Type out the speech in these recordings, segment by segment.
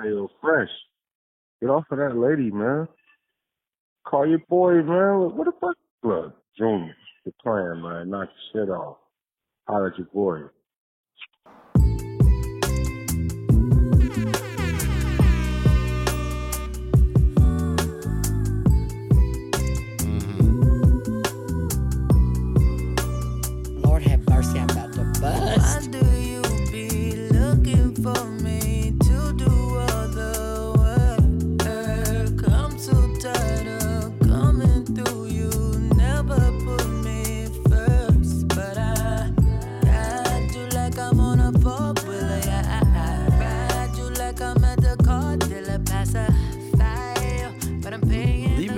Hey, yo, fresh. Get off of that lady, man. Call your boy, man. What the fuck? Look, Junior, the plan, man. Knock your shit off. Holler at your boy.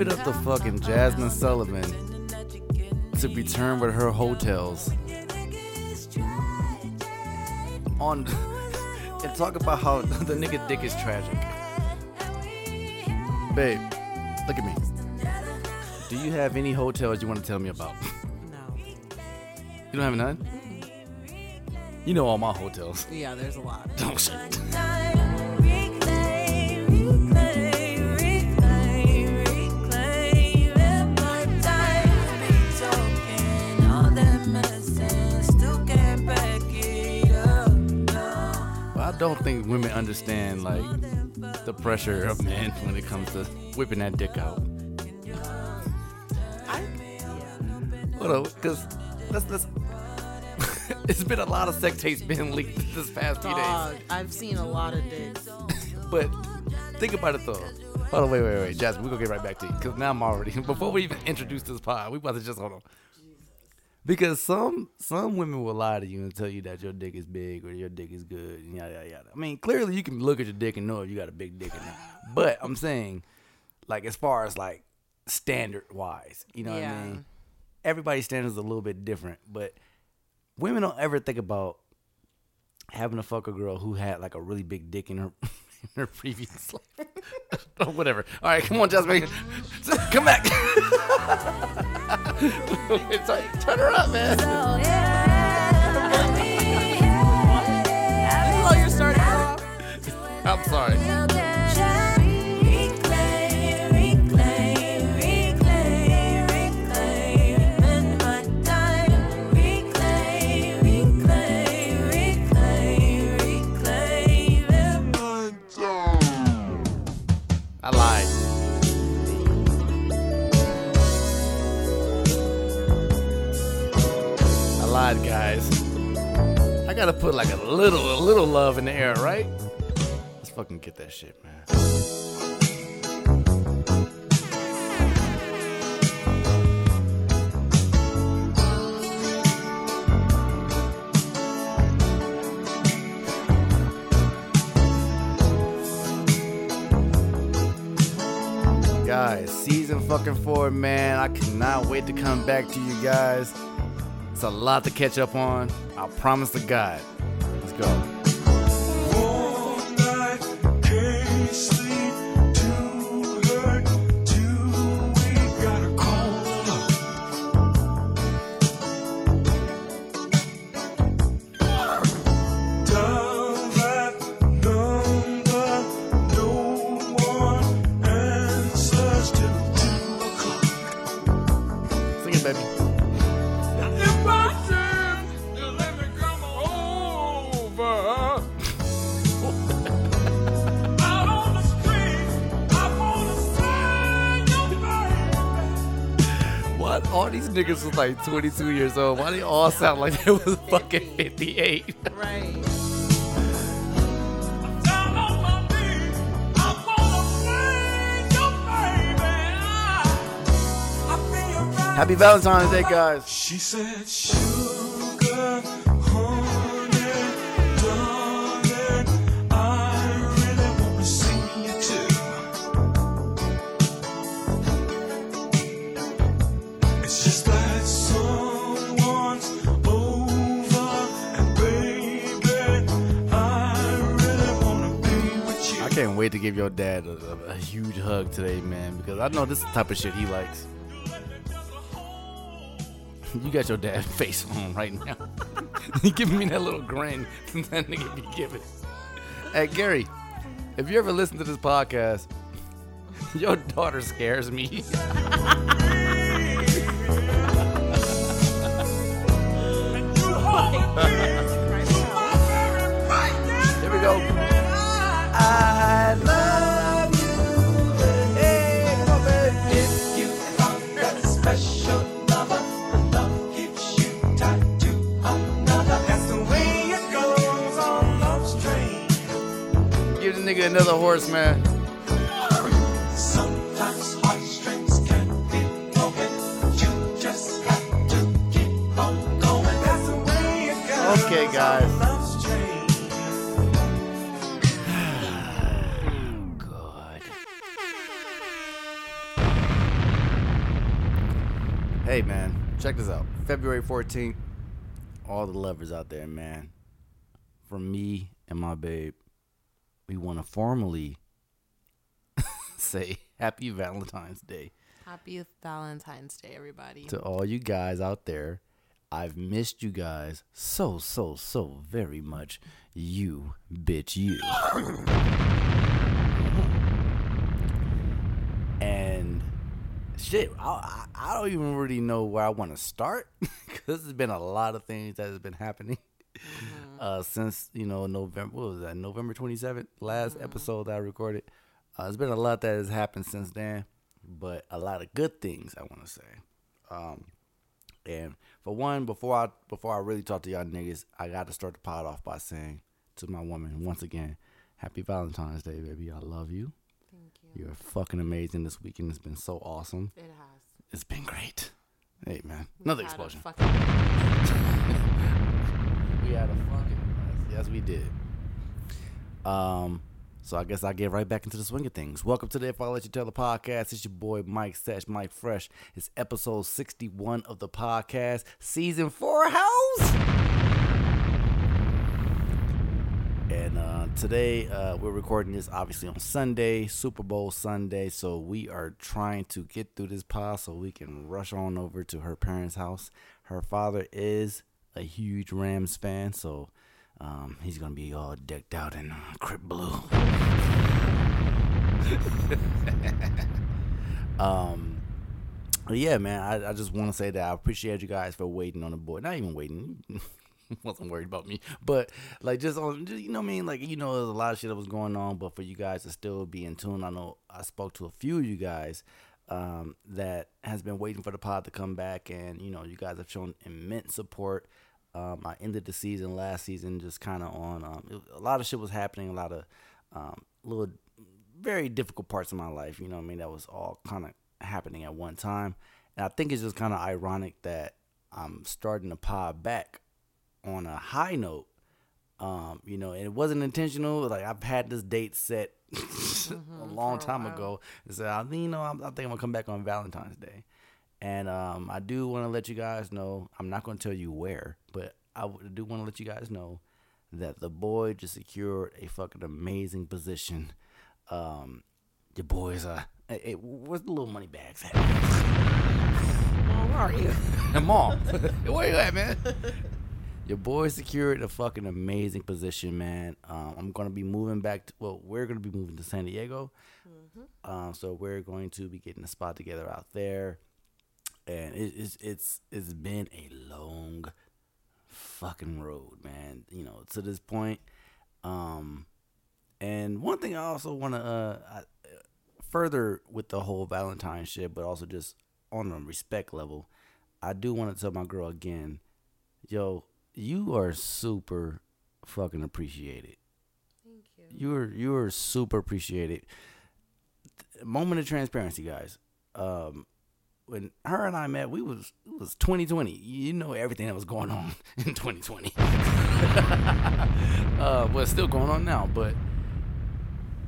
It up to fucking Jazmine Sullivan to return with her Heaux Tales on and talk about how the nigga dick is tragic. Babe, look at me. Do you have any Heaux Tales you want to tell me about? No. You don't have none? Mm. You know all my Heaux Tales. Yeah, there's a lot. Don't shit. Don't think women understand like the pressure of men when it comes to whipping that dick out. Hold on, because let's let's. it's been a lot of sex tapes being leaked this past few days. Dog, I've seen a lot of dicks. But think about it though. Hold on, wait, wait, wait, Jazmine. We're gonna get right back to you because now I'm already. Before we even introduce this pod, we about to just hold on. Because some some women will lie to you and tell you that your dick is big or your dick is good and yada yada yada. I mean, clearly you can look at your dick and know if you got a big dick or not. But I'm saying, like as far as like standard wise, you know what I mean? Everybody's standards a little bit different, but women don't ever think about having to fuck a girl who had like a really big dick in her in her previous life. or oh, whatever. All right, come on, Jazmine. Come back. it's like, turn her up, man. Oh, you're starting her? I'm sorry. Lied, guys. I gotta put like a little, a little love in the air, right? Let's fucking get that shit, man. Guys, season fucking four, man. I cannot wait to come back to you guys. It's a lot to catch up on. I promise to God. Let's go. Niggas was like 22 years old. Why they all sound like they was fucking 58? Right. Happy Valentine's Day, guys. She said, Sugar, can't wait to give your dad a, a, a huge hug today, man, because I know this is the type of shit he likes. You got your dad face on right now. he giving me that little grin that nigga be giving. Hey Gary, If you ever listen to this podcast, your daughter scares me. The way it goes. Okay, guys. Good. Hey, man, check this out. February 14th, all the lovers out there, man. From me and my babe, we want to formally say Happy Valentine's Day Happy Valentine's Day, everybody. to all you guys out there. I've missed you guys so, so, so very much. You, bitch, you. and shit, I, I, I don't even really know where I want to start because there's been a lot of things that has been happening mm-hmm. Uh, since you know November. What was that? November 27th, last episode that I recorded. Uh, there's been a lot that has happened since then, but a lot of good things I want to say. Um, and for one, before I before I really talk to y'all niggas, I got to start the pod off by saying to my woman once again, Happy Valentine's Day, baby. I love you. Thank you. You're fucking amazing this weekend. It's been so awesome. It has. It's been great. Hey man, another explosion. We had a fucking yes, we did. Um, so I guess I'll get right back into the swing of things. Welcome to the If I Let You Tell the podcast. It's your boy Mike Sash, Mike Fresh. It's episode sixty-one of the podcast, season four. House. And uh, today uh, we're recording this obviously on Sunday, Super Bowl Sunday. So we are trying to get through this pod so we can rush on over to her parents' house. Her father is a huge Rams fan, so um, he's gonna be all decked out in uh, crip blue. um, yeah, man, I, I just want to say that I appreciate you guys for waiting on the boy. Not even waiting. wasn't worried about me, but like just on, just, you know what I mean. Like you know, there's a lot of shit that was going on, but for you guys to still be in tune, I know I spoke to a few of you guys um, that has been waiting for the pod to come back, and you know, you guys have shown immense support. Um, I ended the season last season just kind of on um, it, a lot of shit was happening, a lot of um, little very difficult parts of my life. You know what I mean? That was all kind of happening at one time, and I think it's just kind of ironic that I'm starting to pod back on a high note. Um, you know, and it wasn't intentional. Like I've had this date set a long a time ago. And so I, you know, I, I think I'm gonna come back on Valentine's Day, and um, I do want to let you guys know. I'm not gonna tell you where, but I do want to let you guys know that the boy just secured a fucking amazing position. Um, your boys, uh, hey, where's the little money bags at? Well, where are you? Mom, where you at, man? Your boy secured a fucking amazing position, man. Um, I'm gonna be moving back. To, well, we're gonna be moving to San Diego, um, so we're going to be getting a spot together out there, and it, it's it's it's been a long fucking road, man. You know, to this point. Um, and one thing I also want to uh, I, further with the whole Valentine shit, but also just on a respect level, I do want to tell my girl again, yo, you are super fucking appreciated. Thank you. You're you're super appreciated. Moment of transparency, guys. Um, when her and I met, we was it was 2020. You know everything that was going on in 2020. uh, but still going on now. But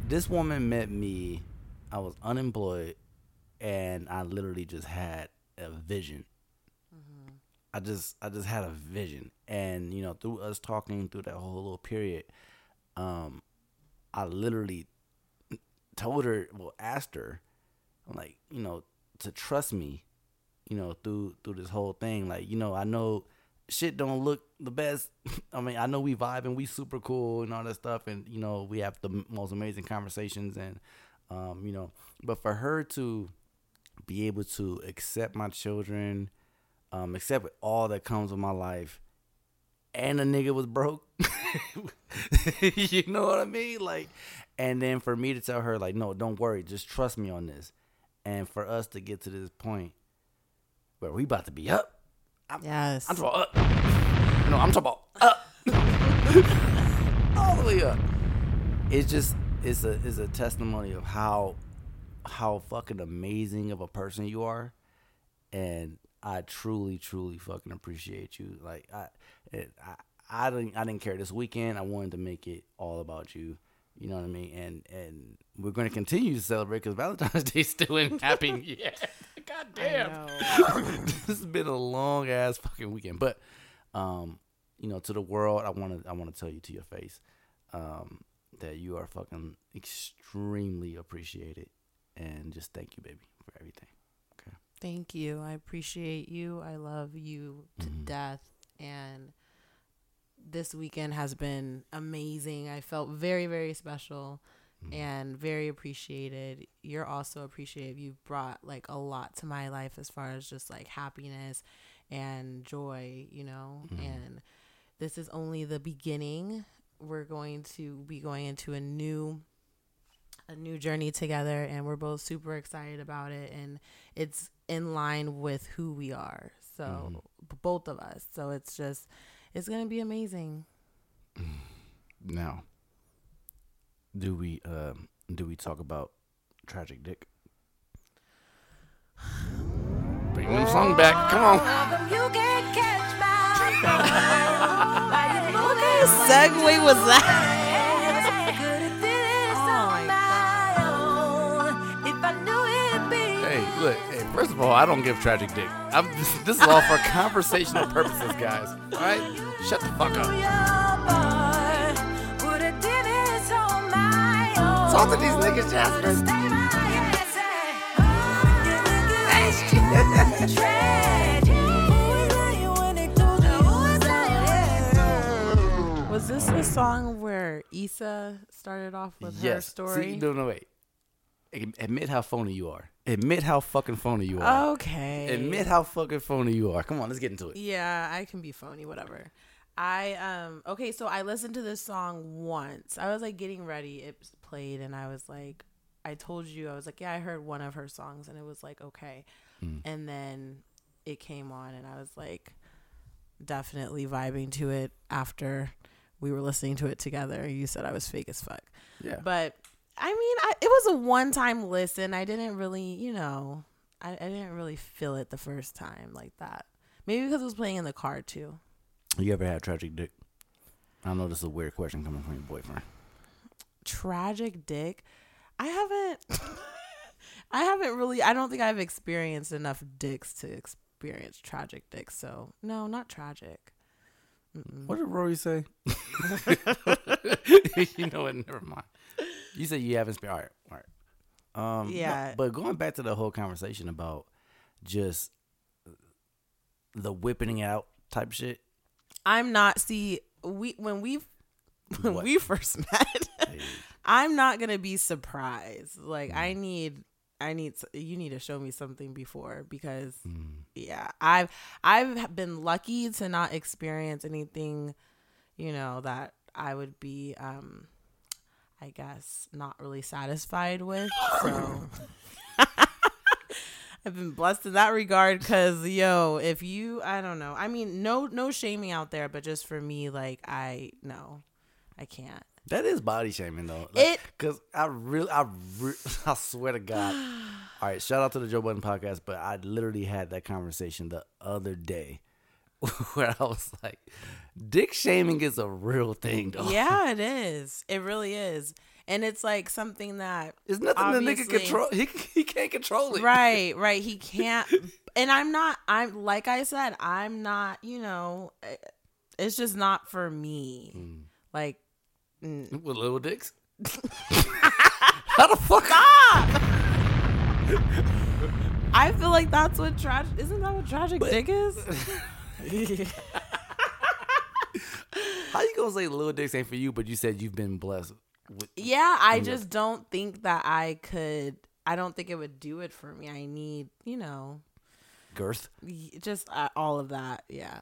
this woman met me. I was unemployed, and I literally just had a vision. I just I just had a vision, and you know through us talking through that whole little period, um, I literally told her, well, asked her, I'm like, you know, to trust me, you know, through through this whole thing. Like, you know, I know shit don't look the best. I mean, I know we vibe and we super cool and all that stuff, and you know we have the most amazing conversations, and um, you know, but for her to be able to accept my children, um, accept all that comes with my life, and a nigga was broke. you know what I mean? Like, and then for me to tell her, like, no, don't worry, just trust me on this. And for us to get to this point where we about to be up. Yes. I'm talking about up. No, I'm talking about up. All the way up. It's just it's a it's a testimony of how how fucking amazing of a person you are. And I truly, truly fucking appreciate you. Like I it, I I didn't I didn't care this weekend. I wanted to make it all about you. You know what I mean? And and we're going to continue to celebrate because Valentine's Day still ain't happening yet. God damn this has been a long ass fucking weekend. But um, you know, to the world, I wanna I wanna tell you to your face, um, that you are fucking extremely appreciated and just thank you, baby, for everything. Okay. Thank you. I appreciate you. I love you to Mhm. death. And this weekend has been amazing. I felt very, very special Mm-hmm. and very appreciated. You're also appreciated. You've brought like a lot to my life as far as just like happiness and joy, you know? Mhm. And this is only the beginning. We're going to be going into a new a new journey together and we're both super excited about it and it's in line with who we are. So b- both of us. So it's just it's going to be amazing. Now, do we um do we talk about tragic dick? Bring them song back. Come on. What segue was that? First of all, I don't give tragic dick. I'm, this, this is all for conversational purposes, guys. All right, shut the fuck up. Talk to these niggas, Jazmine. Was this the song where Issa started off with her yes. story? See, no, no, wait. Admit how phony you are. Admit how fucking phony you are. Okay. Admit how fucking phony you are. Come on, let's get into it. Yeah, I can be phony, whatever. I um okay, so I listened to this song once. I was like getting ready, it played and I was like I told you I was like, yeah, I heard one of her songs and it was like okay. Mm. And then it came on and I was like definitely vibing to it after we were listening to it together. You said I was fake as fuck. Yeah. But I mean, I, it was a one-time listen. I didn't really, you know, I, I didn't really feel it the first time like that. Maybe because it was playing in the car too. You ever had tragic dick? I know this is a weird question coming from your boyfriend. Tragic dick. I haven't. I haven't really. I don't think I've experienced enough dicks to experience tragic dicks. So no, not tragic. Mm-mm. What did Rory say? you know what? Never mind. You said you haven't. Spe- all right, all right. Um, no, Yeah. but going back to the whole conversation about just the whipping out type shit. I'm not. See, we when we when What? we first met, Hey, I'm not gonna be surprised. Like I need. I need you need to show me something before because mm, yeah i've i've been lucky to not experience anything you know that i would be um i guess not really satisfied with so i've been blessed in that regard because yo if you i don't know i mean no no shaming out there but just for me like i no i can't that is body shaming though. It- because I really, I, re- I swear to God. all right, shout out to the Joe Budden podcast, but I literally had that conversation the other day where I was like, dick shaming is a real thing, though. yeah it is it really is and it's like something that It's nothing the nigga control. He, he can't control it. right right he can't and i'm not i'm like i said i'm not you know eh, it's just not for me Mm. like mm. With little dicks. How the fuck? Up? I feel like that's what tragic isn't that what tragic dick is How you gonna say little dicks ain't for you, but you said you've been blessed with Yeah, I just don't think that I could. I don't think it would do it for me. I need, you know, girth? just uh, all of that. Yeah.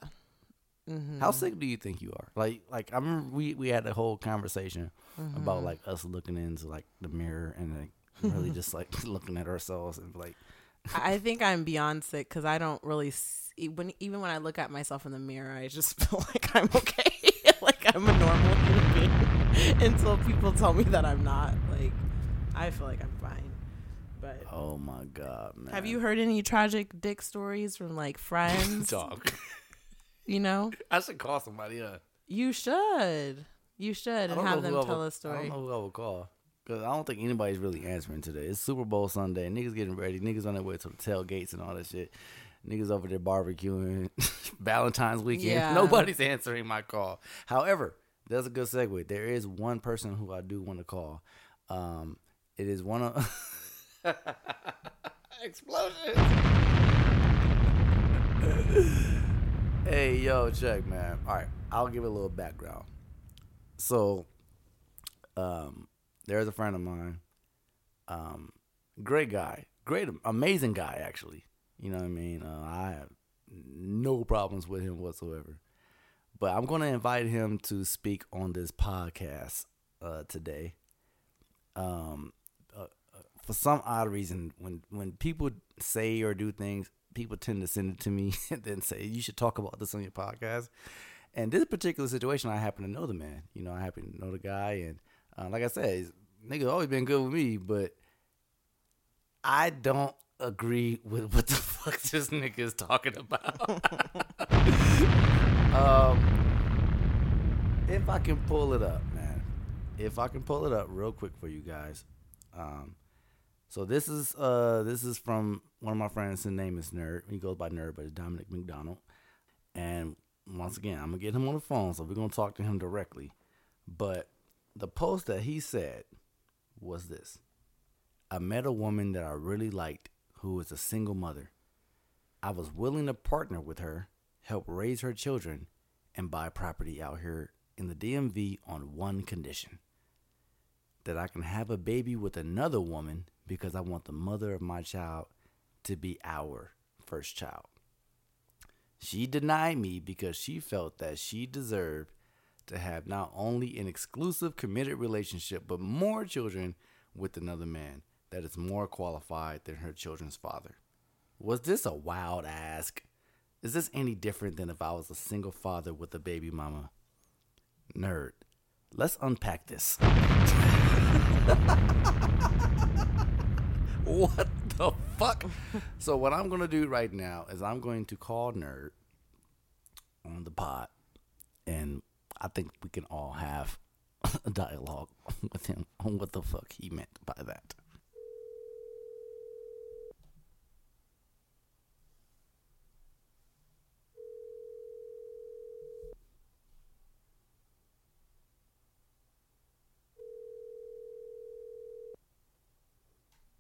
Mm-hmm. How sick do you think you are? Like, like I remember we we had a whole conversation Mm-hmm. about like us looking into like the mirror and like really just like looking at ourselves and like, I think I'm beyond sick because I don't really see when even when I look at myself in the mirror, I just feel like I'm okay, like I'm a normal human being until people tell me that I'm not. Like I feel like I'm fine. But oh my god, man. have you heard any tragic dick stories from like friends? dog? You know, I should call somebody. Uh, you should. You should I and have them tell a I story. don't know who I would call. Cause I don't think anybody's really answering today. It's Super Bowl Sunday. Niggas getting ready. Niggas on their way to the tailgates and all that shit. Niggas over there barbecuing. Valentine's weekend. Yeah. Nobody's answering my call. However, that's a good segue. There is one person who I do want to call. Um, it is one of explosion. hey, yo, check, man. All right, I'll give a little background. So, um, there's a friend of mine. Um, great guy, great, amazing guy, actually. You know what I mean? Uh, I have no problems with him whatsoever. But I'm going to invite him to speak on this podcast uh, today. Um, uh, uh, for some odd reason, when when people say or do things, people tend to send it to me and then say you should talk about this on your podcast. And this particular situation, I happen to know the man. You know, I happen to know the guy, and uh, like I said, he's, nigga always been good with me, but I don't agree with what the fuck this nigga is talking about. um, if I can pull it up, man, if I can pull it up real quick for you guys. Um, so this is uh this is from one of my friends. His name is Nerd. He goes by Nerd, but it's Dominic McDonald. And once again, I'm gonna get him on the phone, so we're gonna talk to him directly. But the post that he said was this: I met a woman that I really liked, who was a single mother. I was willing to partner with her, help raise her children, and buy property out here in the DMV on one condition that I can have a baby with another woman because I want the mother of my child to be our first child. She denied me because she felt that she deserved to have not only an exclusive committed relationship, but more children with another man that is more qualified than her children's father. Was this a wild ask? Is this any different than if I was a single father with a baby mama? Nerd. Let's unpack this. what the fuck? so what I'm gonna do right now is I'm going to call Nerd on the pod, and I think we can all have a dialogue with him on what the fuck he meant by that.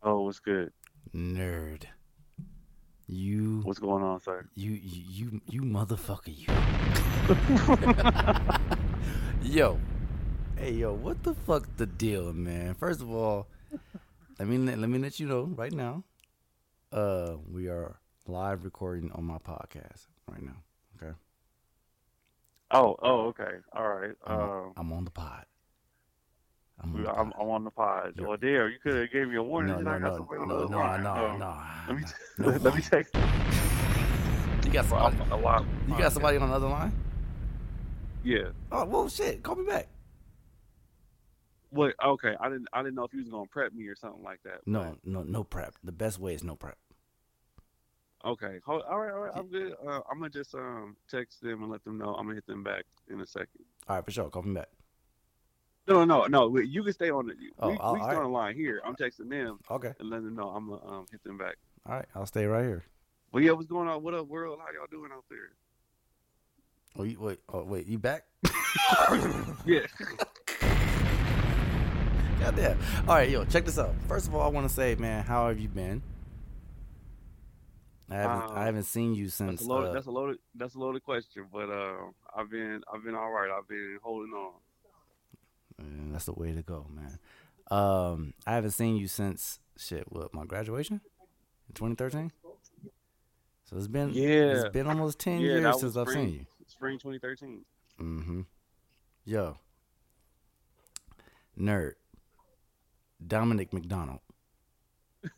Oh, what's good? Nerd. You What's going on, sir? You you you, you motherfucker you. yo. Hey yo, what the fuck the deal, man? First of all, let me let me let you know right now. Uh we are live recording on my podcast right now. Okay. Oh, oh, okay, all right. I'm, Um, I'm on the pod. I'm on we- the I'm, pod. I'm on the pod. You're- Well, there, you could have gave me a warning. No, and no, I got no, some- no, no, no, no, no. Let me no let me warning. text. You got somebody, I'm a lot. you got somebody on the other line? Yeah. Oh well shit, call me back. What? Okay, I didn't. I didn't know if he was gonna prep me or something like that. No, no, no prep. The best way is no prep. Okay. Hold, all right. All right. I'm good. Uh, I'm gonna just um text them and let them know I'm gonna hit them back in a second. All right, for sure. Call me back. No, no, no. You can stay on the. Oh, we, all we can right. stay on the line here. I'm texting them Okay. and letting them know I'm gonna um, hit them back. All right, I'll stay right here. Well, yeah. What's going on? What up, world? How y'all doing out there? Oh, you, wait, oh, wait, you back? Yeah. Goddamn. All right, yo, check this out. First of all, I want to say, man, how have you been? I haven't Um, I haven't seen you That's since. a loaded. uh, that's a loaded. That's a loaded question. But uh, I've been. I've been all right. I've been holding on. Man, that's the way to go, man. Um, I haven't seen you since shit. What my graduation, in 2013. So it's been Yeah. it's been almost 10 Yeah, years since was I've seen you. Spring 2013. Mm-hmm. Yo, nerd, Dominic McDonald.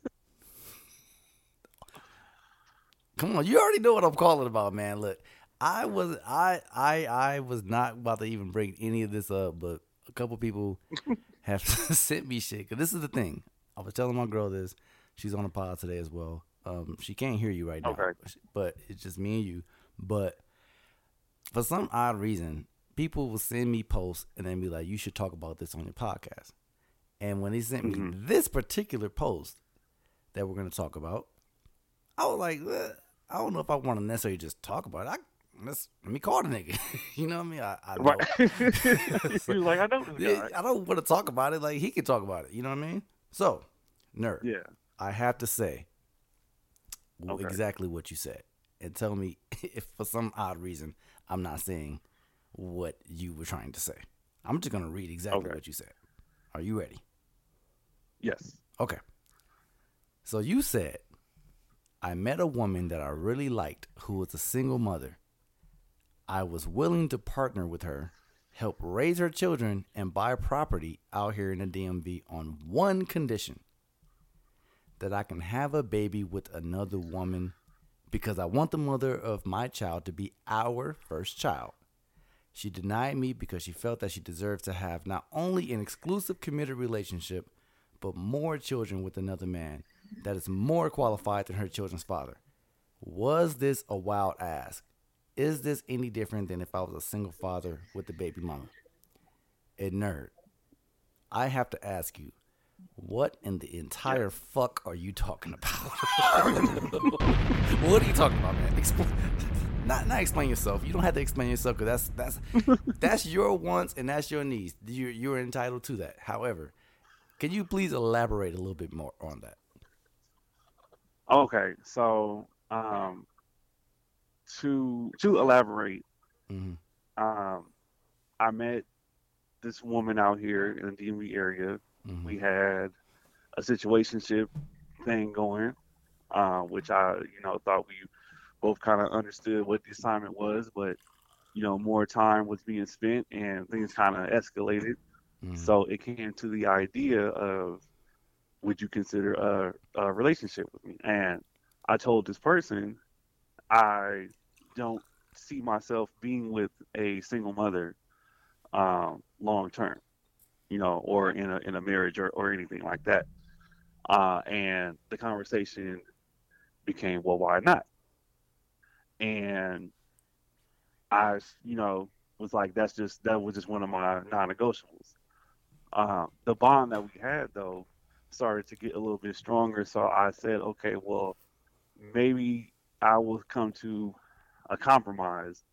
Come on, you already know what I'm calling about, man. Look, I was I I I was not about to even bring any of this up, but couple people have sent me shit. Cause this is the thing. I was telling my girl this. She's on the pod today as well. Um, she can't hear you right now, Okay. but it's just me and you. But for some odd reason, people will send me posts and then be like, "You should talk about this on your podcast." And when they sent me Mhm. this particular post that we're going to talk about, I was like, "Eh, I don't know if I want to necessarily just talk about it. I, let's, let me call the nigga. you know what I mean? I, I. Right. was like, I know Yeah. I don't want to talk about it. Like he can talk about it. You know what I mean? So, nerd, Yeah. I have to say Okay. exactly what you said, and tell me if for some odd reason I'm not saying what you were trying to say. I'm just gonna read exactly Okay. what you said. Are you ready? Yes. Okay. So you said, I met a woman that I really liked who was a single mother. I was willing to partner with her, help raise her children, and buy property out here in the DMV on one condition that I can have a baby with another woman because I want the mother of my child to be our first child. She denied me because she felt that she deserved to have not only an exclusive committed relationship, but more children with another man that is more qualified than her children's father. Was this a wild ask? Is this any different than if I was a single father with a baby mama? And nerd, I have to ask you, what in the entire fuck are you talking about? what are you talking about, man? Not not explain yourself. You don't have to explain yourself because that's that's that's your wants and that's your needs. You're you're entitled to that. However, can you please elaborate a little bit more on that? Okay. So, um, to to elaborate, Mhm. um, I met this woman out here in the DMV area. Mhm. We had a situationship thing going, uh, which I, you know, thought we both kind of understood what the assignment was, but you know, more time was being spent and things kind of escalated. Mhm. So it came to the idea of, would you consider a, a relationship with me? And I told this person, I don't see myself being with a single mother um, long term, you know, or in a in a marriage or, or anything like that. Uh, and the conversation became, well, why not? And I, you know, was like, that's just that was just one of my non-negotiables. Um, the bond that we had though started to get a little bit stronger, so I said, okay, well, maybe I will come to a compromise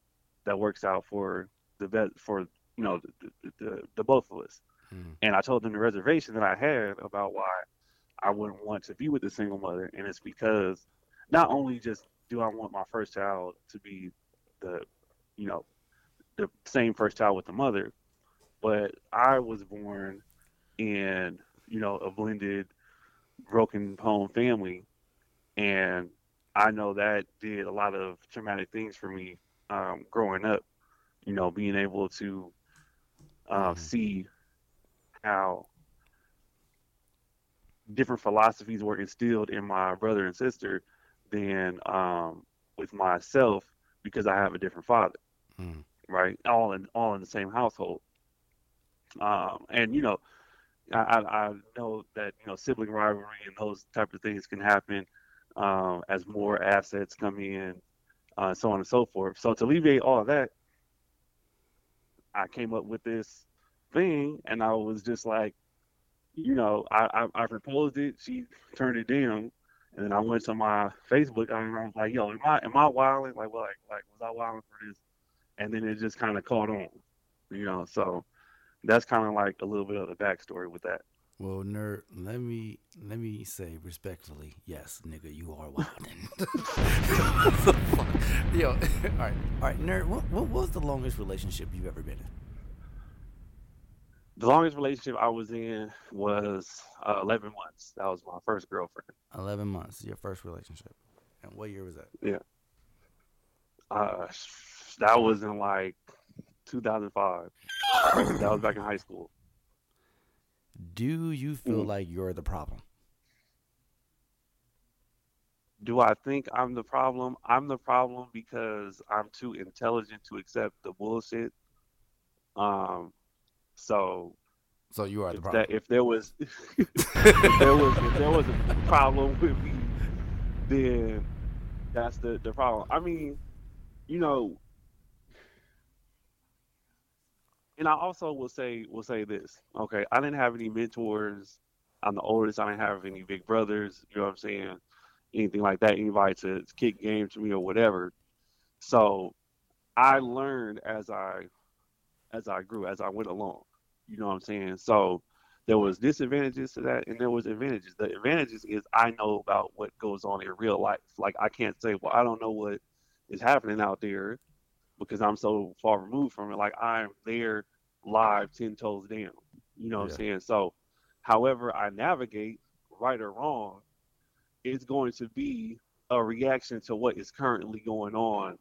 that works out for the best for you know the, the, the, the both of us. Mhm. And I told them the reservation that I had about why I wouldn't want to be with a single mother, and it's because not only just do I want my first child to be the you know the same first child with the mother, but I was born in you know a blended broken home family, and I know that did a lot of traumatic things for me um, growing up. You know, being able to uh, Mhm. see how different philosophies were instilled in my brother and sister than um, with myself because I have a different father Mhm. right? All in all in the same household. Um, and you know, I, I I know that you know sibling rivalry and those type of things can happen um, as more assets come in, uh, so on and so forth. So to alleviate all that, I came up with this thing, and I was just like, you know, I I, I proposed it. She turned it down. And then I went to my Facebook. I was like, "Yo, am I am I wilding? Like, what? Like, like was I wilding for this?" and then it just kind of caught on, you know. So that's kind of like a little bit of the backstory with that. Well, nerd, let me let me say respectfully, yes, nigga, you are wildin'. Yo, all right, all right, nerd. What, what was the longest relationship you've ever been in? The longest relationship I was in was uh, 11 months. That was my first girlfriend. Eleven months. Your first relationship. And what year was that? Yeah, uh, that was in like 2005. that was back in high school. Do you feel Mm. like you're the problem? Do I think I'm the problem? I'm the problem because I'm too intelligent to accept the bullshit. Um, so So you are the if problem. that if there was if there was if there was a problem with me, then that's the the problem. I mean, you know, and I also will say will say this. Okay, I didn't have any mentors. I'm the oldest. I didn't have any big brothers. You know what I'm saying? Anything like that. Anybody to, kick game to me or whatever. So I learned as I as I grew, as I went along. You know what I'm saying? So there was disadvantages to that and there was advantages. The advantages is I know about what goes on in real life. Like I can't say, well, I don't know what is happening out there because I'm so far removed from it. Like I'm there live ten toes down. You know what Yeah. I'm saying? So however I navigate, right or wrong, it's going to be a reaction to what is currently going on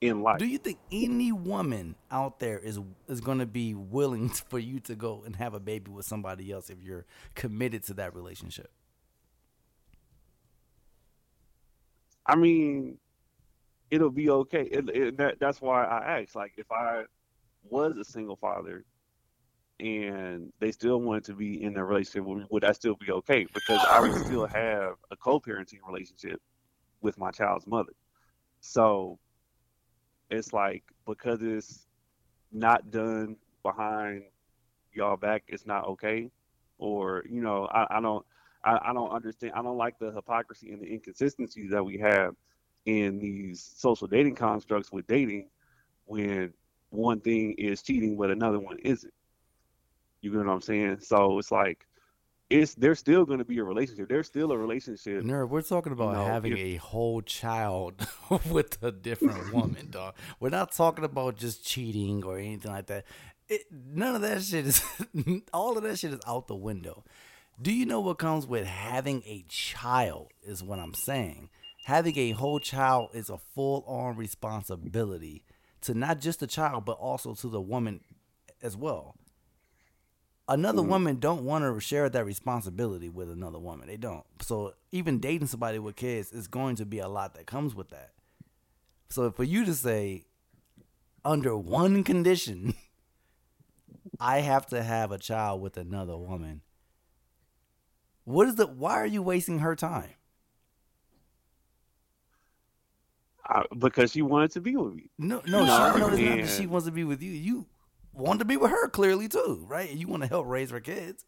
in life. Do you think any woman out there is is going to be willing for you to go and have a baby with somebody else if you're committed to that relationship? I mean, it'll be okay. It, it, that, that's why I asked. Like, if I was a single father and they still wanted to be in a relationship would I still be okay? Because I would still have a co-parenting relationship with my child's mother. So it's like because it's not done behind y'all back, it's not okay. Or you know, I, I don't. I, I don't understand. I don't like the hypocrisy and the inconsistencies that we have in these social dating constructs with dating when one thing is cheating but another one isn't. You know what I'm saying? So it's like it's there's still going to be a relationship. There's still a relationship. Nerd, we're talking about know, having if- a whole child with a different woman, dog. We're not talking about just cheating or anything like that. It, none of that shit is. all of that shit is out the window. Do you know what comes with having a child? Is what I'm saying. Having a whole child is a full on responsibility to not just the child but also to the woman as well another mm. woman don't want to share that responsibility with another woman. They don't. So even dating somebody with kids is going to be a lot that comes with that. So for you to say, under one condition, I have to have a child with another woman. What is the? Why are you wasting her time? I, because she wanted to be with me. No, no, No, she, no, it's not that she wants to be with you. You want to be with her clearly too, right? And you want to help raise her kids.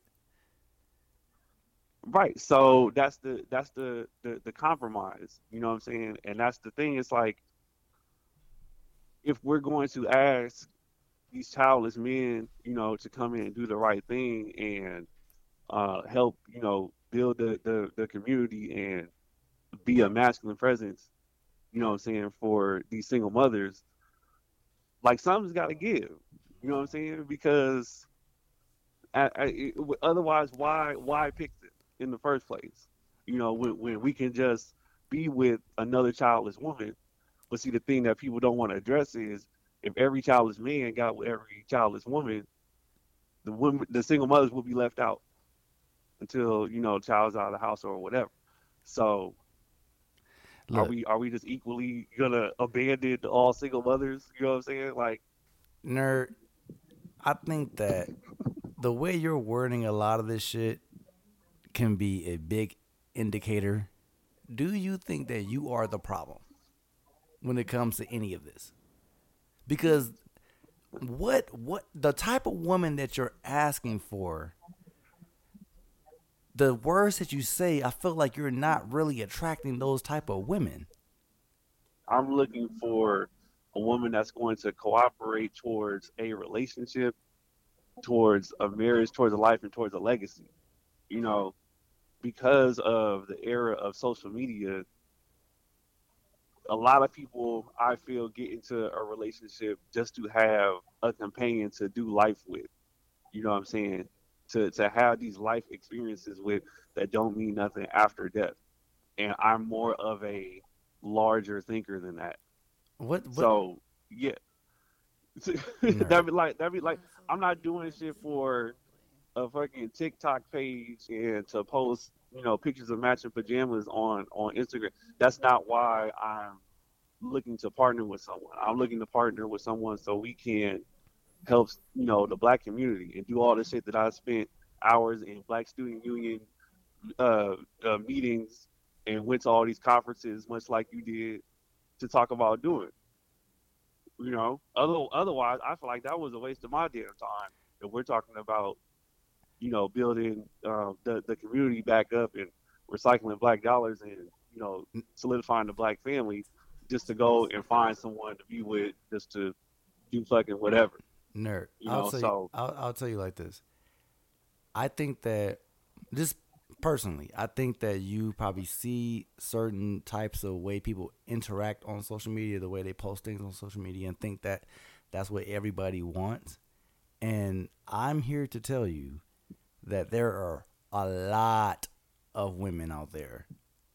Right. So that's the that's the, the the compromise. You know what I'm saying? And that's the thing. It's like if we're going to ask these childless men, you know, to come in and do the right thing and uh, help, you know, build the, the the community and be a masculine presence, you know what I'm saying, for these single mothers, like something's got to give. You know what I'm saying? Because I, I, it- otherwise, why why pick them in the first place? You know, when when we can just be with another childless woman. But see, the thing that people don't want to address is if every childless man got with every childless woman, the women, the single mothers will be left out until you know, child's out of the house or whatever. So are we are we just equally gonna abandon all single mothers? You know what I'm saying? Like, nerd, I think that the way you're wording a lot of this shit can be a big indicator. Do you think that you are the problem when it comes to any of this? Because what what the type of woman that you're asking for the words that you say, I feel like you're not really attracting those type of women. I'm looking for a woman that's going to cooperate towards a relationship, towards a marriage, towards a life, and towards a legacy. you know, because of the era of social media, a lot of people I feel get into a relationship just to have a companion to do life with. You know what I'm saying? To to have these life experiences with that don't mean nothing after death. And I'm more of a larger thinker than that. What? what So yeah. that'd be like that'd be like I'm not doing shit for a fucking TikTok page and to post, you know, pictures of matching pajamas on on Instagram. That's not why I'm looking to partner with someone. I'm looking to partner with someone so we can help, you know, the black community and do all the shit that I spent hours in Black Student Union uh, uh, meetings and went to all these conferences, much like you did, to talk about doing. You know, other otherwise, I feel like that was a waste of my damn time. If we're talking about, you know, building uh, the the community back up and recycling black dollars and you know solidifying the black family, just to go and find someone to be with, just to do fucking whatever. Nerd. You I'll know, tell so- you. I'll, I'll tell you like this. I think that just personally, I think that you probably see certain types of way people interact on social media, the way they post things on social media, and think that that's what everybody wants. And I'm here to tell you that there are a lot of women out there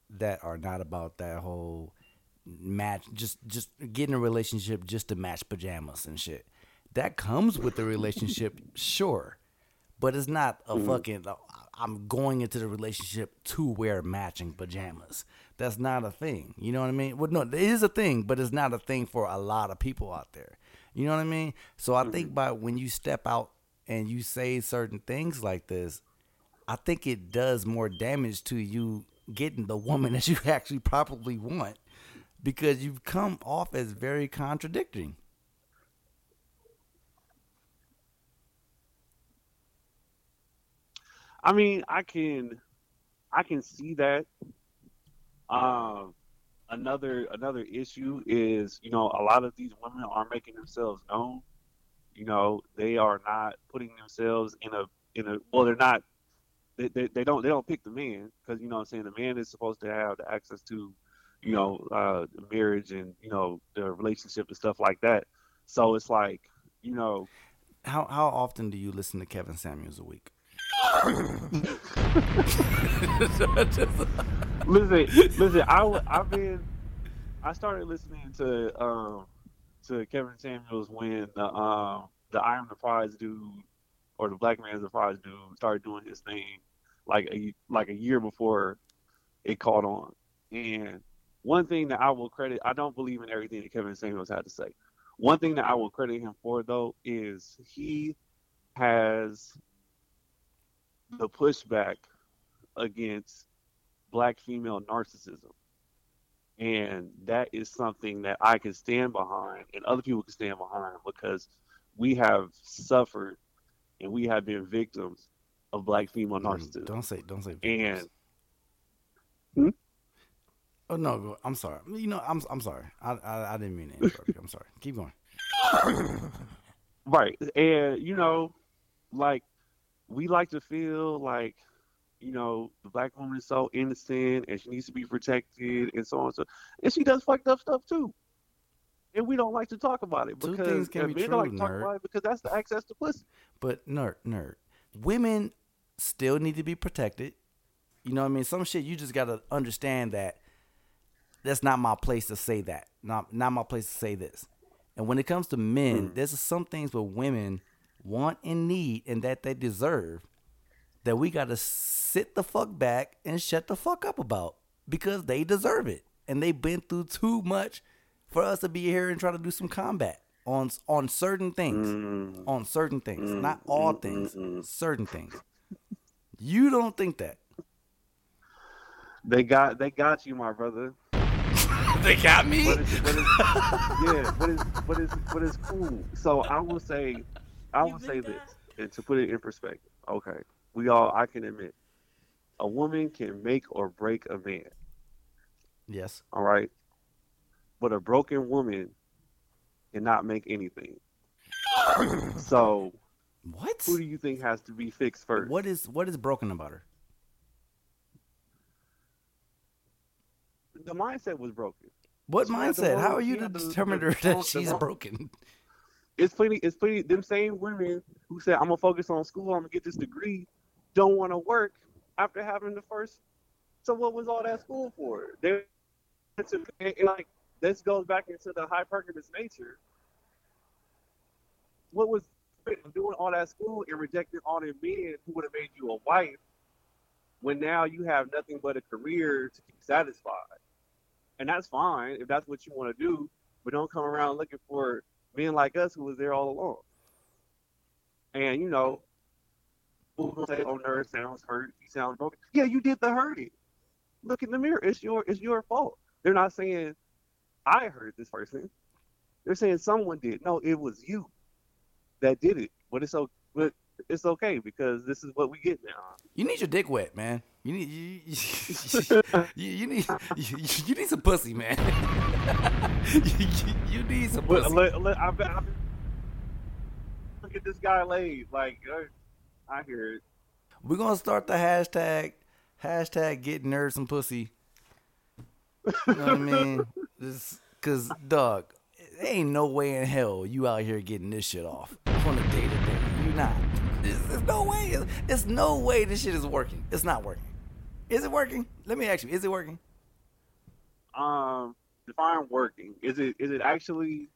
that are not about that whole match just just getting a relationship just to match pajamas and shit. That comes with the relationship, sure. But it's not a mm-hmm. fucking uh, I'm going into the relationship to wear matching pajamas. That's not a thing. You know what I mean? Well no, it is a thing, but it's not a thing for a lot of people out there. You know what I mean? So I think mm-hmm. by when you step out and you say certain things like this, I think it does more damage to you getting the woman that you actually probably want because you've come off as very contradicting. I mean, I can, I can see that. Um, another another issue is, you know, a lot of these women are making themselves known. You know, they are not putting themselves in a in a well, they're not. They, they, they don't they don't pick the man because you know I'm saying the man is supposed to have the access to, you know, uh, marriage and you know the relationship and stuff like that. So it's like, you know, How how often do you listen to Kevin Samuels a week? Listen, listen. I I've been. I started listening to um to Kevin Samuels when the um the I Am the Prize dude or the Black Man's the Prize dude started doing his thing like a like a year before it caught on. And one thing that I will credit, I don't believe in everything that Kevin Samuels had to say. One thing that I will credit him for though is he has the pushback against black female narcissism. And that is something that I can stand behind and other people can stand behind because we have suffered and we have been victims of black female narcissism. Don't say don't say. And hmm? oh no, I'm sorry. You know, I'm I'm sorry. I I, I didn't mean to interrupt you. I'm sorry. Keep going. Right. And, you know, like, we like to feel like, you know, the black woman is so innocent and she needs to be protected and so on and so And she does fucked up stuff too. And we don't like to talk about it Two because things can be men don't like true, to talk nerd. about it because that's the access to pussy. But nerd, nerd. Women still need to be protected. You know what I mean? Some shit you just gotta understand that that's not my place to say that. Not not my place to say this. And when it comes to men, hmm. there's some things where women want and need and that they deserve that we gotta sit the fuck back and shut the fuck up about because they deserve it. And they've been through too much for us to be here and try to do some combat on on certain things. Mm-hmm. On certain things. Mm-hmm. Not all mm-hmm. things. Certain things. You don't think that. They got they got you, my brother. They got me? But it's, but it's, yeah, but it's but it's but it's cool. So I will say, I will say this, and to put it in perspective, okay, we all I can admit, a woman can make or break a man. Yes. All right. But a broken woman cannot make anything. so, what? Who do you think has to be fixed first? What is what is broken about her? The mindset was broken. What she mindset? How are you to determine her that she's broken? It's plenty. It's plenty. Them same women who said, "I'm gonna focus on school. I'm gonna get this degree," don't want to work after having the first. So what was all that school for? They, like this goes back into the hypergamous nature. What was doing all that school and rejecting all the men who would have made you a wife, when now you have nothing but a career to be satisfied, and that's fine if that's what you want to do, but don't come around looking for men like us who was there all along. And you know, people say, "Oh, nerd sounds hurt. He sounds broken." Yeah, you did the hurting. Look in the mirror. It's your it's your fault. They're not saying I hurt this person. They're saying someone did. No, it was you that did it. But it's okay. But it's okay because this is what we get now. You need your dick wet, man. You need you, you, you, you need you, you need some pussy, man. you, need some pussy. let, let, I, I, look at this guy laid. Like I hear it. We're gonna start the hashtag hashtag get nerds some pussy. You know what I mean? This, Cause dog, there ain't no way in hell you out here getting this shit off on a day to day. You're not. There's, there's no way. It's, it's no way this shit is working. It's not working. Is it working? Let me ask you. Is it working? Um, define working. Is it is it actually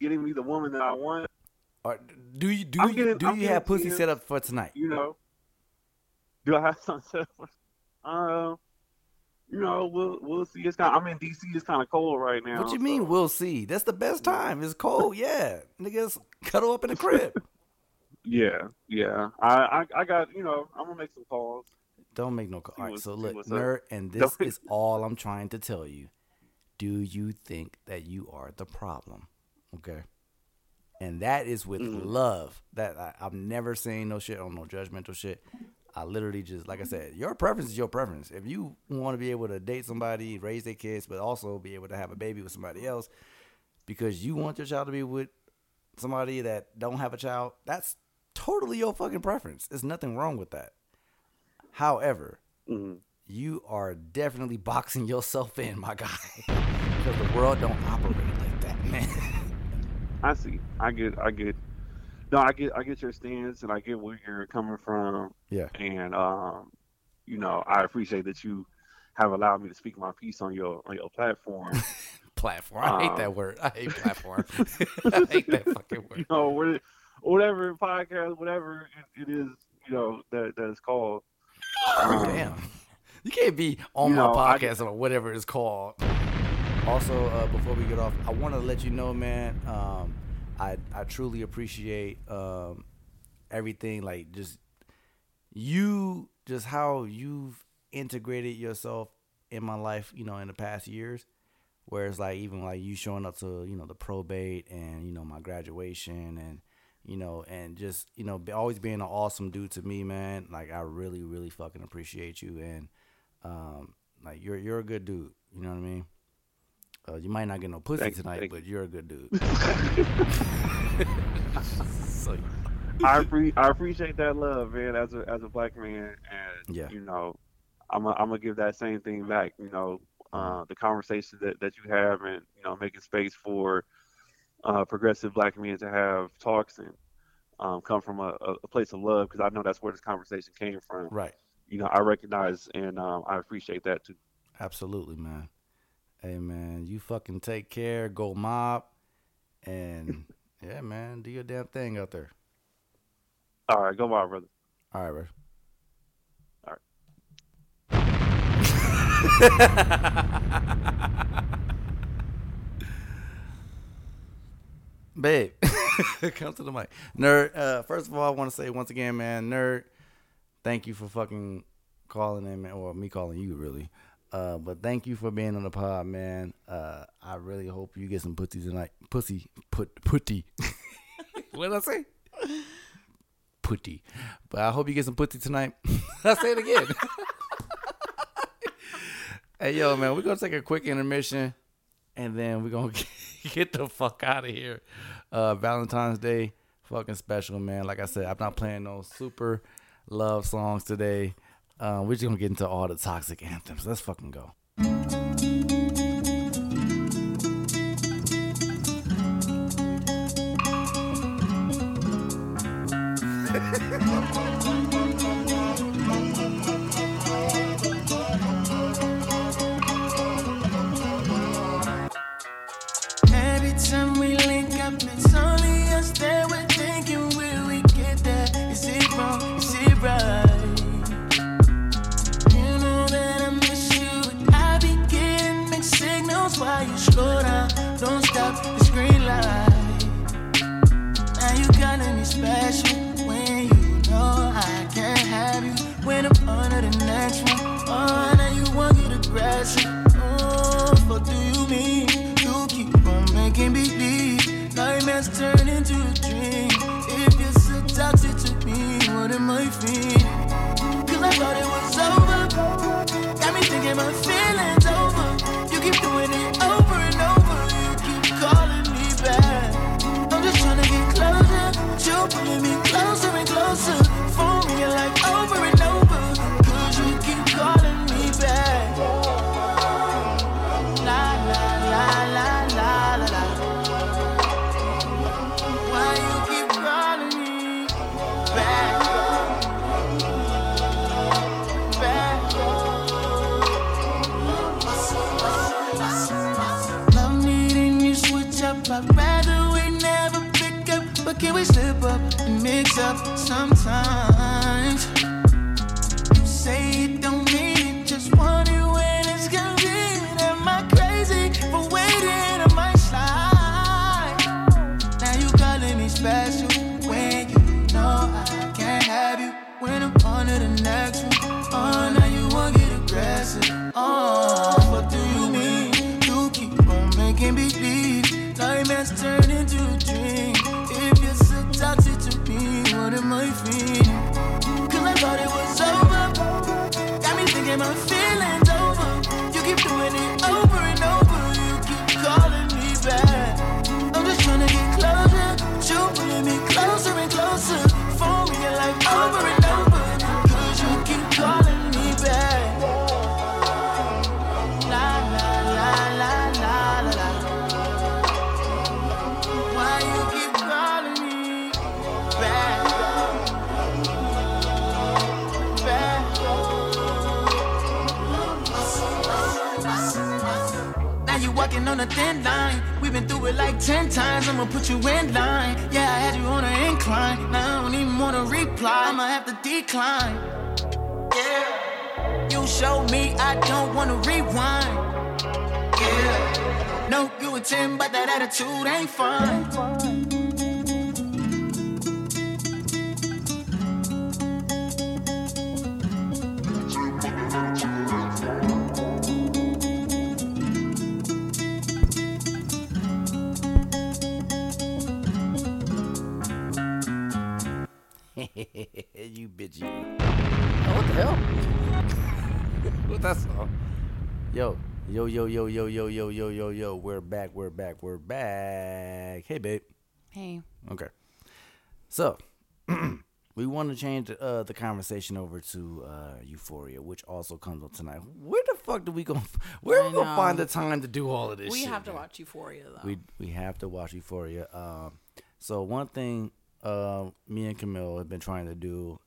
getting me the woman that I want? Or do you do I'm you getting- do I'm you have pussy set up for tonight? You know, do I have something? Um, you know, we'll we'll see. It's kind. I'm in DC. It's kind of cold right now. What you mean? We'll see. That's the best time. It's cold. Yeah, niggas cuddle up in the crib. Yeah, yeah. I, I I got you know. I'm gonna make some calls. Don't make no call. See All right, so look, nerd, and this is all I'm trying to tell you. Do you think that you are the problem? Okay. And that is with Mhm. love. That I, I'm never saying no shit on no judgmental shit. I literally just, like I said, your preference is your preference. If you want to be able to date somebody, raise their kids, but also be able to have a baby with somebody else, because you want your child to be with somebody that don't have a child, that's totally your fucking preference. There's nothing wrong with that. However, Mhm. you are definitely boxing yourself in, my guy. Because the world don't operate like that, man. I see. I get. I get. No, I get. I get your stance, and I get where you're coming from. Yeah. And um, you know, I appreciate that you have allowed me to speak my piece on your on your platform. platform. I hate Um, that word. I hate platform. I hate that fucking you word. know, what- whatever podcast, whatever it, it is, you know, that that is called. Um, Damn. You can't be on my know, I- podcast or whatever it's called. Also, uh, before we get off, I want to let you know, man. Um, I I truly appreciate um, everything. Like just you, just how you've integrated yourself in my life. You know, in the past years. Whereas, like even like you showing up to you know the probate and you know my graduation and you know and just you know always being an awesome dude to me, man. Like I really, really fucking appreciate you and um, like you're you're a good dude. You know what I mean? Uh, you might not get no pussy Thank you, tonight, thank but you're a good dude. so I appre- I appreciate that love, man. As a as a black man, and Yeah. you know, I'm i I'm gonna give that same thing back. You know, uh, the conversation that that you have, and you know, making space for uh, progressive black men to have talks and um, come from a, a place of love, because I know that's where this conversation came from. right, You know, I recognize and um, I appreciate that too. absolutely, man. Hey, man, you fucking take care. Go mob, and yeah, man, do your damn thing out there. All right, go on, brother. All right, bro. All right. Babe, come to the mic. Nerd, uh, first of all, I want to say once again, man, Nerd, thank you for fucking calling in, man, or me calling you, really. Uh, but thank you for being on the pod, man. Uh, I really hope you get some pussy tonight. Pussy, put, putty. what did I say? Putty. But I hope you get some pussy tonight. I say it again. hey, yo, man, we're to take a quick intermission and then we're gonna get the fuck out of here. Uh, Valentine's Day, fucking special, man. Like I said, I'm not playing no super love songs today. Uh, we're just gonna get into all the toxic anthems. Let's fucking go. turn into a dream. If you're so toxic to me, what am I feeling? Cause I thought it was. Sometimes. Times. I'ma put you in line. Yeah, I had you on an incline. Now I don't even wanna reply. I'ma have to decline. Yeah. You showed me I don't wanna rewind. Yeah. No, you a 10, but that attitude ain't fine. you bitch, you. Oh, what the hell? what that song? Yo, yo, yo, yo, yo, yo, yo, yo, yo, yo. We're back. We're back. We're back. Hey, babe. Hey. Okay. So, we want to change uh, the conversation over to uh, Euphoria, which also comes up tonight. Where the fuck do we go? Where I we gonna find the time to do all of this? We shit, have to man? watch Euphoria though. We we have to watch Euphoria. Um, so one thing, uh, me and Camille have been trying to do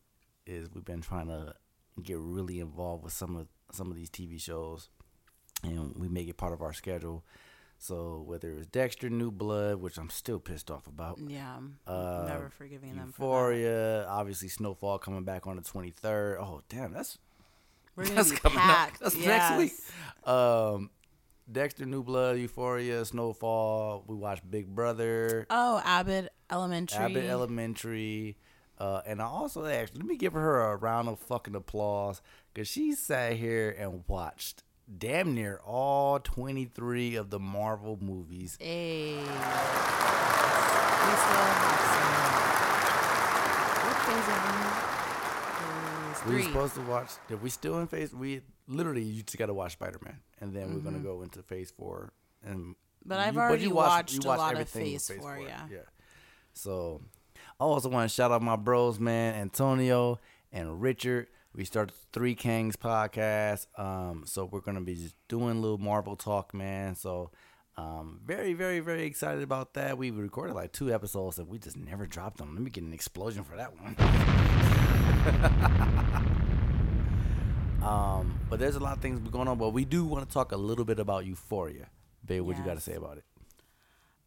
is we've been trying to get really involved with some of some of these TV shows, and we make it part of our schedule. So whether it's Dexter, New Blood, which I'm still pissed off about, yeah, uh, never forgiving them for that. Euphoria, obviously Snowfall coming back on the 23rd. Oh damn, that's We're gonna that's coming packed. up. That's yes. next week. Um, Dexter, New Blood, Euphoria, Snowfall. We watched Big Brother, Oh, Abbott Elementary. Abbott Elementary, uh, and I also actually let me give her a round of fucking applause because she sat here and watched damn near all 23 of the Marvel movies. Hey. We still have some. What phase are we We were supposed to watch. If we still in phase, we literally you just got to watch Spider Man, and then we're Mm-hmm. gonna go into phase four. And But I've you- already you watched- watched a lot of with phase four, yeah. yeah. So I also want to shout out my bros, man, Antonio and Richard. We started the Three Kings podcast. Um, so we're gonna be just doing a little Marvel talk, man. So. Um, very, very, very excited about that. We recorded like two episodes and we just never dropped them. Let me get an explosion for that one. Um, but there's a lot of things going on. But we do want to talk a little bit about Euphoria. Babe, what you got to say about it?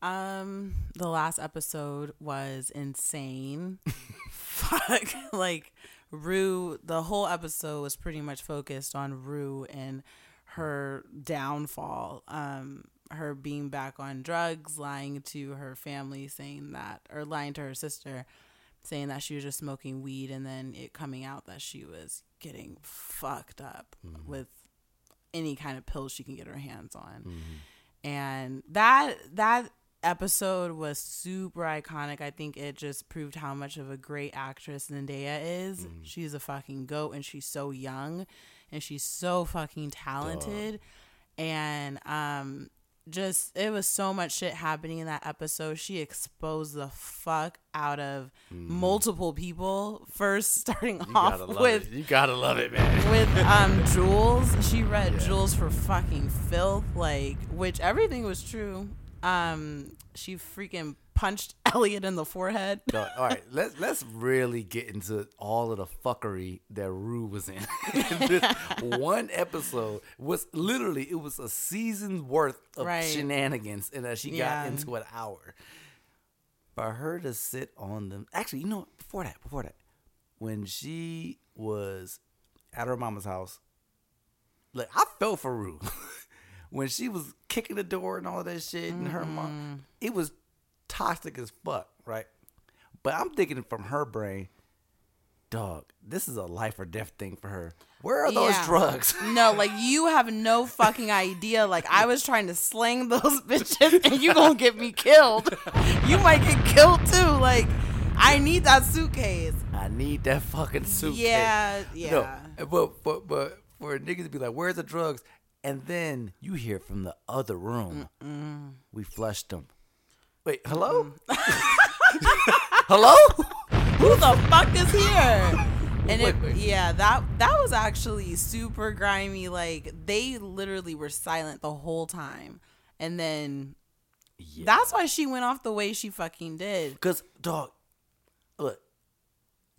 Um, the last episode was insane. Fuck, like Rue. The whole episode was pretty much focused on Rue and her downfall. Um, her being back on drugs, lying to her family, saying that, or lying to her sister, saying that she was just smoking weed, and then it coming out that she was getting fucked up mm-hmm. with any kind of pills she can get her hands on mm-hmm. and that that episode was super iconic. I think it just proved how much of a great actress Zendaya is. Mm-hmm. She's a fucking goat, and she's so young, and she's so fucking talented, and um. Just it was so much shit happening in that episode. She exposed the fuck out of multiple people. First, starting You off with it. You gotta love it, man. with um Jules. She read Jules for fucking filth, like which everything was true. Um, she freaking punched Elliot in the forehead. All right, let's let's really get into all of the fuckery that Rue was in. this one episode was literally it was a season's worth of Right. shenanigans, and that she Yeah. got into an hour. for her to sit on them. Actually, you know, before that, before that, when she was at her mama's house, like I felt for Rue when she was kicking the door and all of that shit, and her mom, mm-hmm. it was toxic as fuck, right? But I'm thinking from her brain, dog, this is a life or death thing for her. Where are those Yeah. drugs? No, like you have no fucking idea. Like I was trying to sling those bitches, and you gonna get me killed. You might get killed too. Like I need that suitcase. I need that fucking suitcase. Yeah, yeah. No, but but but for niggas to be like, "Where's the drugs?" And then you hear from the other room, "We flushed them." Wait, hello? Mm. hello? Who the fuck is here? And it, Wait, wait. yeah, that that was actually super grimy. Like they literally were silent the whole time, and then Yeah. that's why she went off the way she fucking did. Because, dog, look,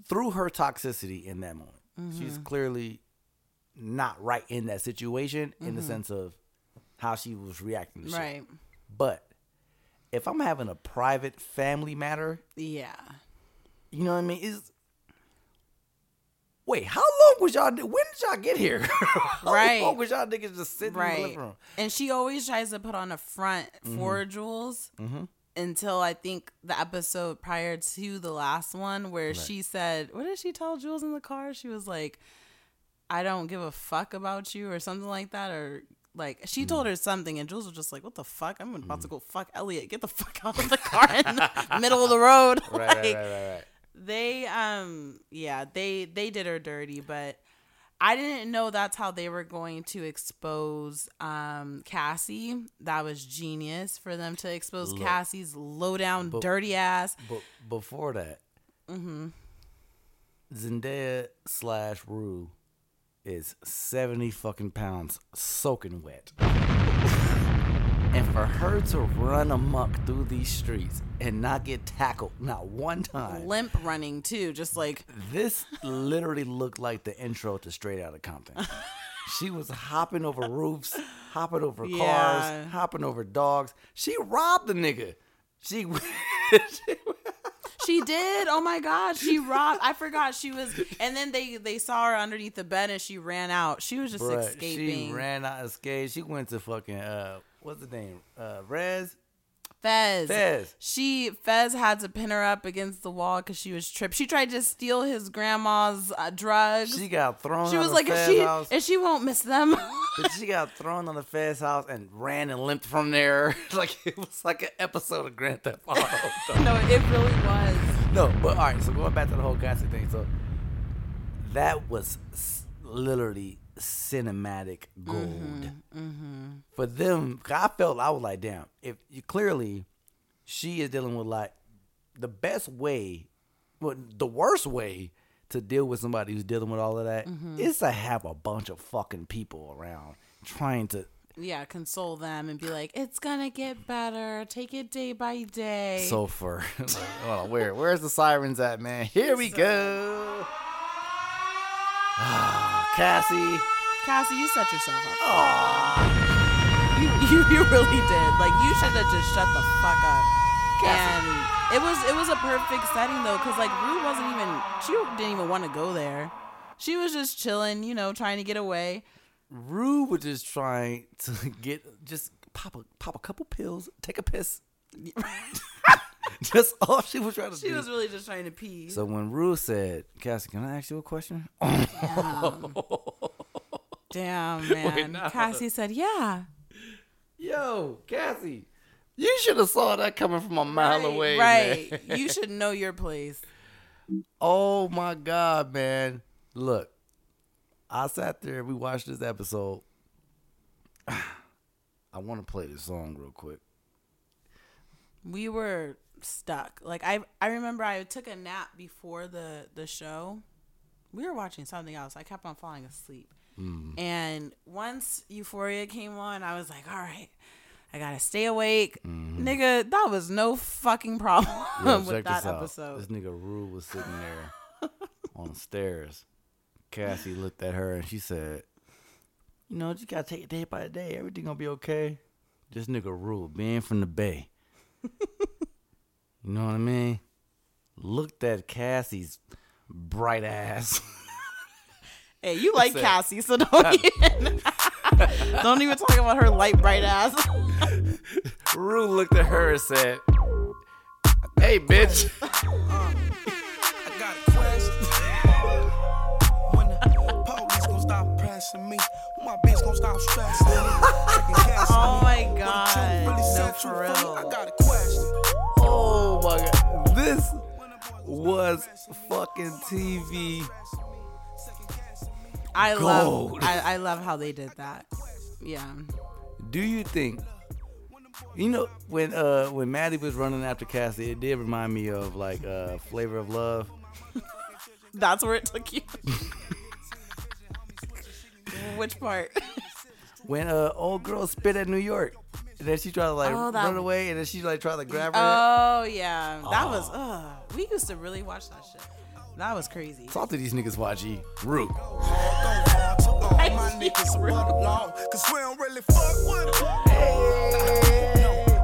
through her toxicity in that moment, she's mm-hmm. clearly not right in that situation in the sense of how she was reacting to shit. Right? But if I'm having a private family matter, Yeah. you know what I mean? Is wait, how long was y'all? When did y'all get here? how Right. long was y'all niggas just sitting in the living room? And she always tries to put on a front Mm-hmm. for Jules until I think the episode prior to the last one where she said, What did she tell Jules in the car? She was like, I don't give a fuck about you or something like that. Or like, she told her something and Jules was just like, What the fuck? I'm about to go fuck Elliot. Get the fuck out of the car in the middle of the road. Right, Like, right, right, right, right. they um yeah they they did her dirty but i didn't know that's how they were going to expose um cassie that was genius for them to expose Look, cassie's low down but- dirty ass But before that, mm-hmm. Zendaya slash Rue is seventy fucking pounds soaking wet. And for her to run amok through these streets and not get tackled not one time, limp running too just like this literally looked like the intro to Straight Outta Compton. she was hopping over roofs, hopping over Yeah. cars, hopping over dogs. She robbed the nigga. She, she did oh my god she robbed i forgot she was and then they they saw her underneath the bed and she ran out she was just Bruh, escaping She ran out, escaped. She went to fucking uh, what's the name? Uh, Rez. Fez. Fez. She Fez had to pin her up against the wall because she was tripped. She tried to steal his grandma's uh, drugs. She got thrown. She was like, Fez and she, house. and she won't miss them. But she got thrown on the Fez house and ran and limped from there. like it was like an episode of Grand Theft Auto. no, it really was. no, but all right. So going back to the whole Cassie thing. So that was literally cinematic gold mm-hmm, mm-hmm. for them. I felt I was like, damn. If you clearly she is dealing with like the best way, well, the worst way to deal with somebody who's dealing with all of that that is to have a bunch of fucking people around trying to Yeah, console them and be like, it's gonna get better. Take it day by day. So like, hold on, where where's the sirens at, man? Here we go. Cassie. Cassie, you set yourself up. Aw. You, you, you really did. Like you should have just shut the fuck up. And it was it was a perfect setting though, cause like Rue wasn't even she didn't even want to go there. She was just chilling, you know, trying to get away. Rue was just trying to get just pop a pop a couple pills, take a piss. just all she was trying to She do. was really just trying to pee. so when Rue said, Cassie, can I ask you a question? Damn man. no. Cassie said, "Yeah." Yo, Cassie, you should have saw that coming from a mile right, away. right. man. you should know your place. Oh my god, man! Look, I sat there. And we watched this episode. I want to play this song real quick. we were stuck. Like I I remember I took a nap before the the show. We were watching something else. I kept on falling asleep. Mm. And once Euphoria came on, I was like, "All right, I gotta stay awake, nigga." That was no fucking problem Mm-hmm. Yo, with that this episode. This nigga Rue was sitting there on the stairs. Cassie looked at her and she said, "You know, you gotta take it day by day. Everything gonna be okay." This nigga Rue, being from the Bay, You know what I mean? Looked at Cassie's bright ass. Hey, you like Said- Cassie, so don't even don't even talk about her light bright ass. Rue looked at her and said, "Hey, bitch." I got a question. when the police gonna stop pressing me? My bitch gonna stop stressing me? Oh my Will the truth God. No, for real. I got a question. My god, this was fucking TV. I love I, I love how they did that. Yeah. Do you think? You know when uh when Maddy was running after Cassie, it did remind me of like uh Flavor of Love. That's where it took you. Which part? When uh old girl spit at New York, and then she tried to like Oh, that- run away, and then she like tried to grab her. Oh yeah. That was uh we used to really watch that shit. That was crazy. Talk to these niggas, YG. Rue. Go hard to all my niggas above the law. Cause we don't really fuck with them.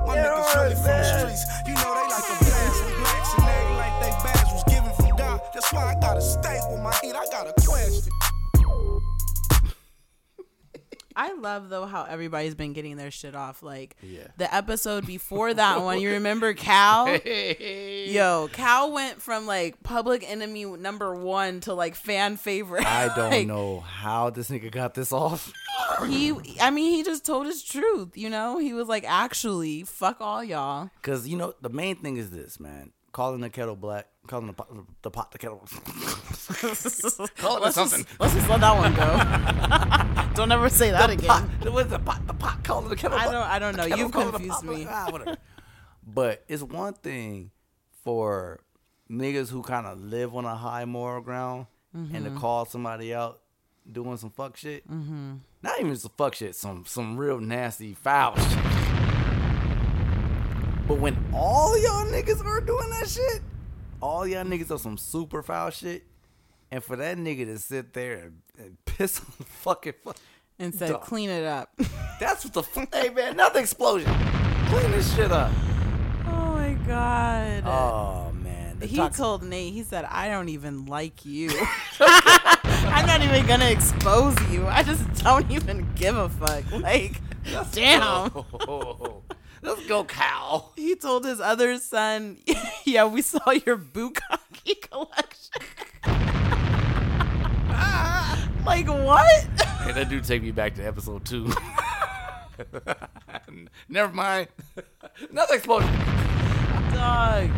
My niggas really from the streets. You know they like to blast with blacks and they like they badge was given from God. That's why I gotta stay with my heat. I got a question. I love though how everybody's been getting their shit off. Like Yeah. the episode before that one, you remember Cal? Yo, Cal went from like public enemy number one to like fan favorite. I don't Like, know how this nigga got this off. He, I mean, he just told his truth. You know, he was like, actually, fuck all y'all. Cause you know the main thing is this, man. Calling the kettle black, calling the pot the, pot the kettle. Call it Let's something. just, let's just let that one go. don't ever say that again. pot. What's the pot? The pot calling the kettle. I don't. I don't know. You've confused me. Ah, but it's one thing for niggas who kind of live on a high moral ground and Mm-hmm. to call somebody out doing some fuck shit. Mm-hmm. Not even some fuck shit. Some some real nasty foul shit. But when all y'all niggas are doing that shit, all y'all niggas are some super foul shit, and for that nigga to sit there and, and piss on the fucking fuck, And said, Duh. clean it up. that's what the fuck. hey man, another explosion. Clean this shit up. oh my god. Oh man, the he told Nate, he said, I don't even like you. I'm not even gonna expose you. I just don't even give a fuck. Like, damn. Let's go, Cal. He told his other son, Yeah, we saw your bukkake collection. like, what? Hey, that dude take me back to episode two. Never mind. Another explosion. Dog.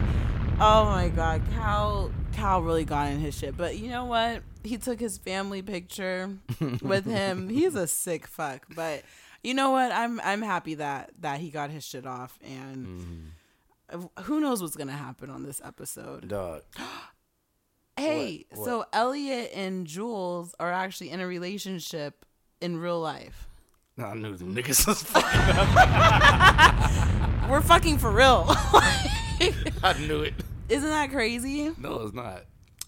Oh my god, Cal Cal really got in his shit. But you know what? He took his family picture with him. He's a sick fuck. But you know what? I'm I'm happy that that he got his shit off and mm-hmm. who knows what's gonna happen on this episode. Dog. Hey, What? so Elliot and Jules are actually in a relationship in real life. I knew them niggas was fucking. We're fucking for real. I knew it. Isn't that crazy? No, it's not.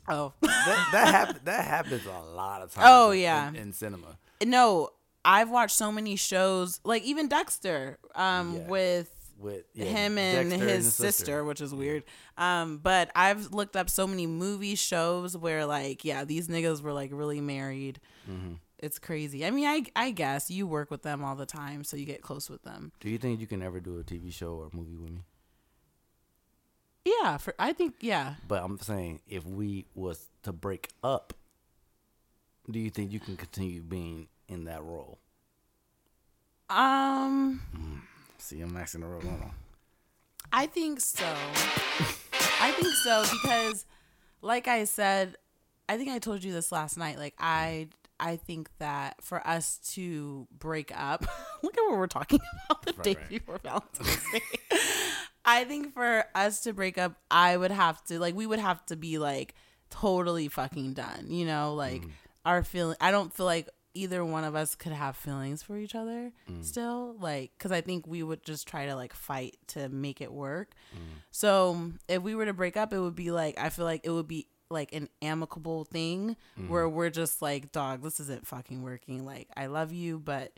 Oh. That that, happen, that happens a lot of oh, times. Oh, yeah. in, in cinema. No, I've watched so many shows, like even Dexter, um, Yeah. with With yeah, him and Dexter his sister, which is weird. Um, but I've looked up so many movie shows where like, yeah, these niggas were like really married. Mm-hmm. It's crazy. I mean, I I guess you work with them all the time, so you get close with them. Do you think you can ever do a TV show or movie with me? Yeah, for I think yeah. But I'm saying if we was to break up, do you think you can continue being in that role? Um, See, I'm asking the role. Hold on. I think so. I think so because, like I said, I think I told you this last night. Like I, I think that for us to break up, look at what we're talking about the day right. before Valentine's Day. I think for us to break up, I would have to like we would have to be like totally fucking done. You know, like our feeling. I don't feel like either one of us could have feelings for each other mm. still. Like, because I think we would just try to like fight to make it work. Mm. So if we were to break up, it would be like I feel like it would be like an amicable thing mm. where we're just like, dog, this isn't fucking working. Like, I love you, but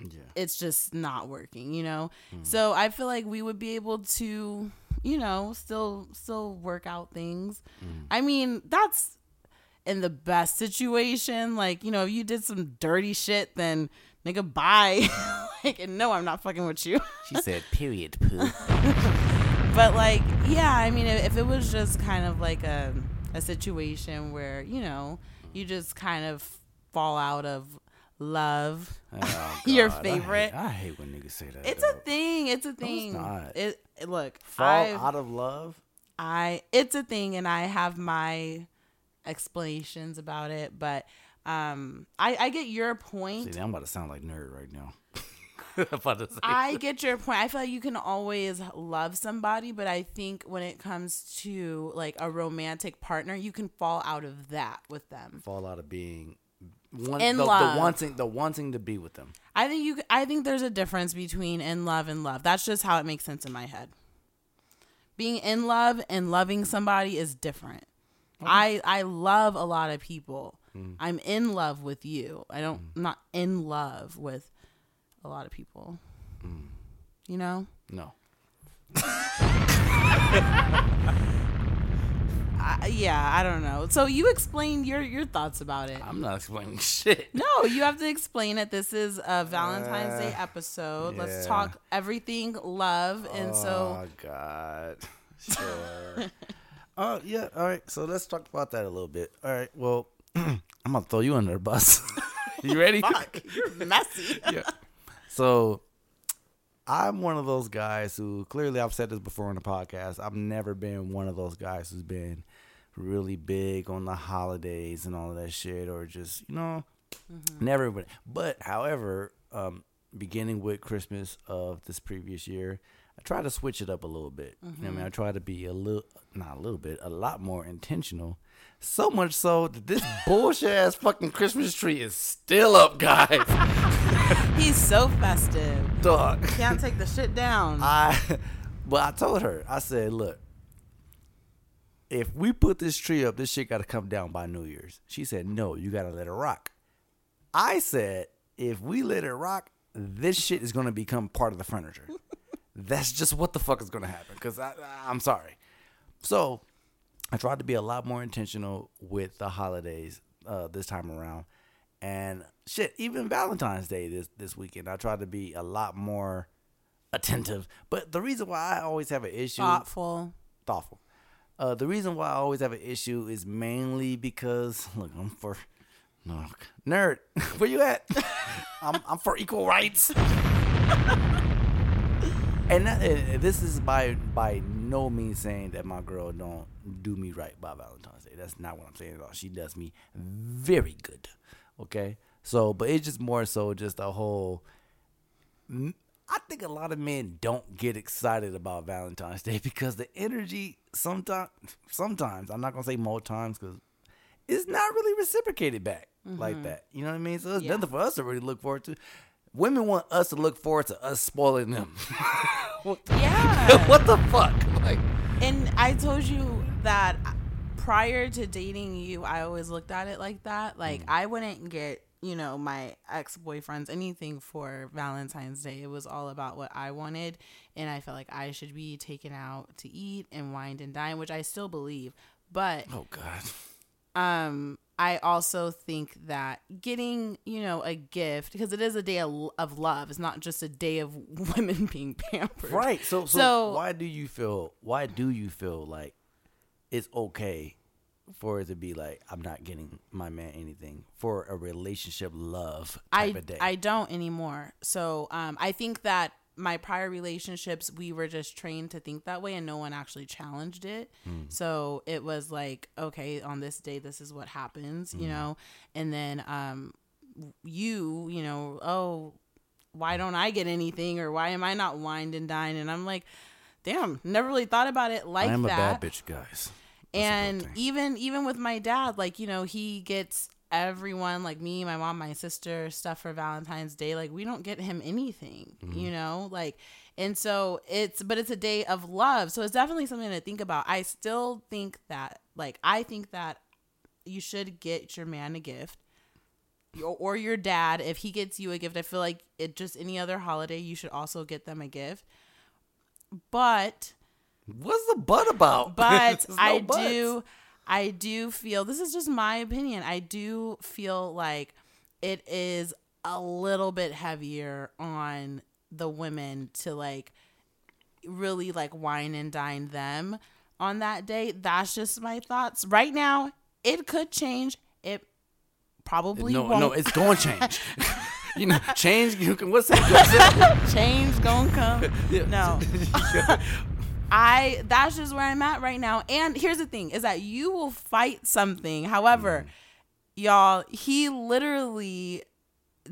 Yeah. it's just not working, you know? So I feel like we would be able to, you know, still still work out things. I mean, that's in the best situation. Like, you know, if you did some dirty shit, then nigga bye. like and no, I'm not fucking with you. She said, "Period, poo." but like, yeah, I mean if, if it was just kind of like a a situation where, you know, you just kind of fall out of love. Oh, Your God, I favorite. hate- I hate, when niggas say that. It's dog. a thing. It's a thing. not. It, it- look. Fall I've- out of love. I it's a thing and I have my explanations about it, but um I I get your point. See, I'm about to sound like nerd right now. I'm about to say. I get your point. I feel like you can always love somebody, but I think when it comes to like a romantic partner, you can fall out of that with them. fall out of being one, In the, love. the wanting the wanting to be with them. I think you I think there's a difference between in love and love. That's just how it makes sense in my head. Being in love and loving somebody is different. I I love a lot of people. Mm. I'm in love with you. I don't I'm not in love with a lot of people. Mm. You know? No. I, yeah, I don't know. So you explain your your thoughts about it. I'm not explaining shit. No, you have to explain it. This is a Valentine's Day Uh, episode. Let's talk everything love. And so Oh God. Sure. Oh yeah. All right. So let's talk about that a little bit. All right. Well, I'm gonna throw you under the bus. you ready? fuck, you're messy. yeah. So I'm one of those guys who clearly I've said this before on the podcast. I've never been one of those guys who's been really big on the holidays and all of that shit or just, you know, never been. But however, um, beginning with Christmas of this previous year, I try to switch it up a little bit. You know what I mean? I mm-hmm. try to be a little, not a little bit, a lot more intentional. So much so that this bullshit ass fucking Christmas tree is still up, guys. He's so festive. Dog. Can't take the shit down. I, but I told her, I said, look, if we put this tree up, this shit got to come down by New Year's. She said, no, you got to let it rock. I said, if we let it rock, this shit is going to become part of the furniture. That's just what the fuck is going to happen. Because I'm sorry. So I tried to be a lot more intentional with the holidays uh, this time around. And shit, even Valentine's Day this, this weekend, I tried to be a lot more attentive. But the reason why I always have an issue Thoughtful. thoughtful. Uh, the reason why I always have an issue is mainly because look, I'm for no nerd. Where you at? I'm I'm for equal rights. and that, uh, this is by by no means saying that my girl don't do me right by Valentine's Day. That's not what I'm saying at all. She does me very good. Okay, so but it's just more so just a whole I think a lot of men don't get excited about Valentine's Day because the energy sometimes, sometimes I'm not gonna say more times because it's not really reciprocated back like that. You know what I mean? So it's Yeah. nothing for us to really look forward to. Women want us to look forward to us spoiling them. Yeah. what the fuck? Like, and I told you that prior to dating you, I always looked at it like that. Like Mm. I wouldn't get, you know, my ex boyfriends anything for Valentine's Day. It was all about what I wanted, and I felt like I should be taken out to eat and wine and dine, which I still believe. But oh god. um i also think that getting you know a gift because it is a day of, of love it's not just a day of women being pampered Right. So, so So- why do you feel? Why do you feel like it's okay for it to be like I'm not getting my man anything for a relationship love type I, of day? I don't anymore so um i think that my prior relationships we were just trained to think that way and no one actually challenged it Hmm. so it was like okay on this day this is what happens Hmm. you know and then um you you know oh why don't i get anything or why am i not wined and dined and i'm like damn never really thought about it like that. I am that a bad bitch, guys. That's and even even with my dad like you know he gets everyone like me my mom my sister stuff for valentine's day like we don't get him anything Mm-hmm. you know like and so it's but it's a day of love so it's definitely something to think about i still think that like i think that you should get your man a gift or, your dad, if he gets you a gift, I feel like it just any other holiday, you should also get them a gift. But What's the butt about? but no I buts. do I do feel this is just my opinion. I do feel like it is a little bit heavier on the women to like really like wine and dine them on that day. That's just my thoughts. Right now, it could change. It probably No, won't. no, it's going to change. you know, change. You can. What's that? change gonna come. No. I that's just where I'm at right now. And here's the thing is that you will fight something. However, mm. y'all, he literally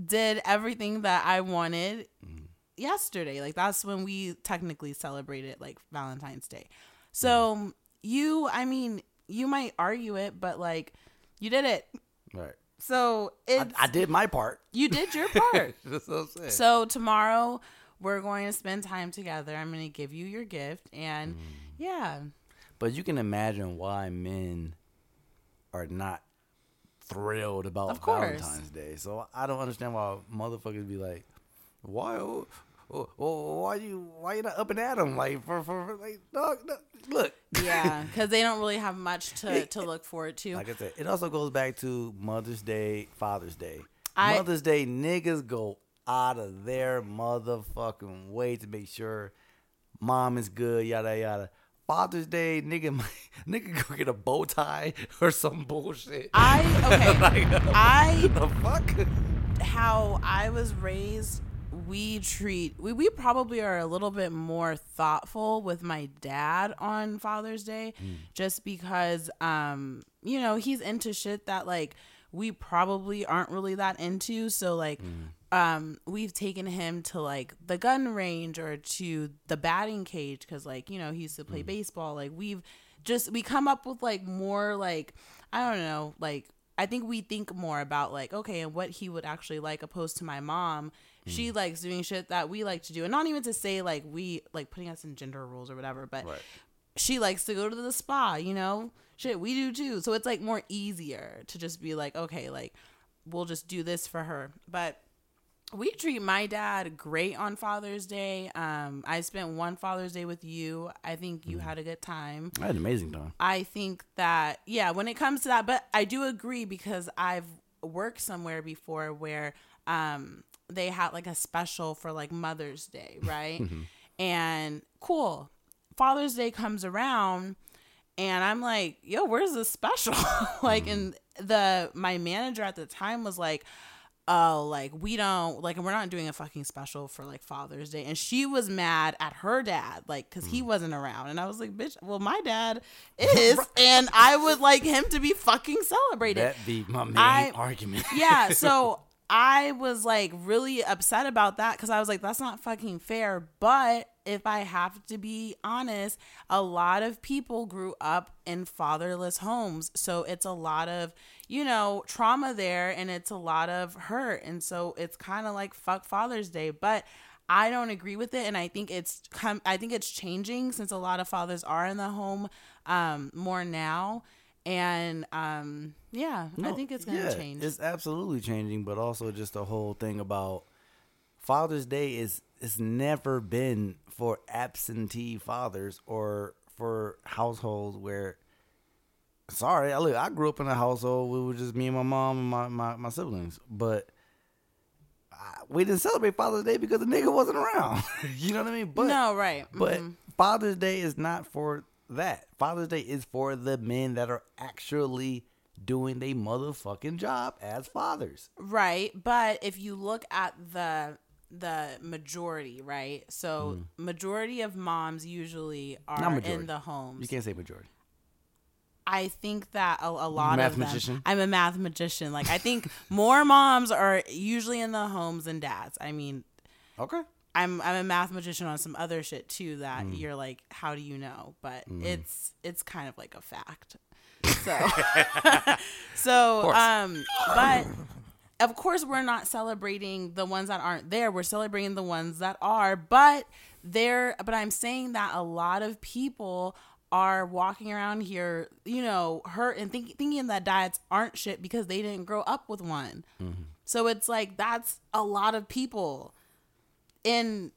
did everything that I wanted mm. yesterday. Like that's when we technically celebrated like Valentine's Day. So mm. you, I mean, you might argue it, but like you did it. right. So I, I did my part. you did your part. That's what I'm saying. So tomorrow we're going to spend time together. I'm going to give you your gift and mm. yeah. But you can imagine why men are not thrilled about. Valentine's Day. So I don't understand why motherfuckers be like, why? oh, oh, oh, why you? Why you not up and at them? Like for for, for like dog, Look. Yeah, cuz they don't really have much to to look forward to. Like I said, it also goes back to Mother's Day, Father's Day. I- Mother's Day, niggas go out of their motherfucking way to make sure mom is good, yada yada. Father's Day, nigga, nigga go get a bow tie or some bullshit. I okay. Like, I the fuck? how I was raised, we treat we, we probably are a little bit more thoughtful with my dad on Father's Day just because um you know, he's into shit that like we probably aren't really that into, so like um we've taken him to like the gun range or to the batting cage cuz like, you know, he used to play baseball. Like we've just we come up with like more like I don't know, like I think we think more about like okay, and what he would actually like opposed to my mom. She likes doing shit that we like to do, and not even to say like we like putting us in gender roles or whatever, but she likes to go to the spa, you know? Shit, we do too. So it's like more easier to just be like, okay, like we'll just do this for her. But we treat my dad great on Father's Day. Um, I spent one Father's Day with you. I think you had a good time. I had an amazing time. I think that yeah, when it comes to that, but I do agree because I've worked somewhere before where um they had like a special for like Mother's Day, right? and cool. Father's Day comes around and I'm like, "Yo, where's the special?" like and the my manager at the time was like, oh, like we don't like we're not doing a fucking special for like Father's Day. And she was mad at her dad, like, cause Mm. he wasn't around. And I was like, bitch, well, my dad is, and I would like him to be fucking celebrated. That be my main I- argument. yeah. So I was like really upset about that because I was like, that's not fucking fair. But if I have to be honest, a lot of people grew up in fatherless homes. So it's a lot of, you know, trauma there and it's a lot of hurt. And so it's kind of like fuck Father's Day. But I don't agree with it, and I think it's come. I think it's changing since a lot of fathers are in the home um, more now, and um, yeah, I think it's gonna yeah, change. It's absolutely changing, but also just the whole thing about Father's Day is it's never been for absentee fathers or for households where sorry, I look I grew up in a household where it was just me and my mom and my, my, my siblings. But I, we didn't celebrate Father's Day because the nigga wasn't around. you know what I mean? But no, right? but mhm. Father's Day is not for that. Father's Day is for the men that are actually doing their motherfucking job as fathers. right. But if you look at the the majority, right? So hmm. majority of moms usually are in the homes. You can't say majority. I think that a, a lot of Mathematician? them. I'm a mathematician. Like I think more moms are usually in the homes than dads. I mean, Okay. I'm I'm a mathematician on some other shit too that mm. you're like, how do you know? But mm. it's it's kind of like a fact. So so um but of course we're not celebrating the ones that aren't there. We're celebrating the ones that are, but there but I'm saying that a lot of people are walking around here, you know, hurt and think, thinking that diets aren't shit because they didn't grow up with one. Mm-hmm. So it's like that's a lot of people. And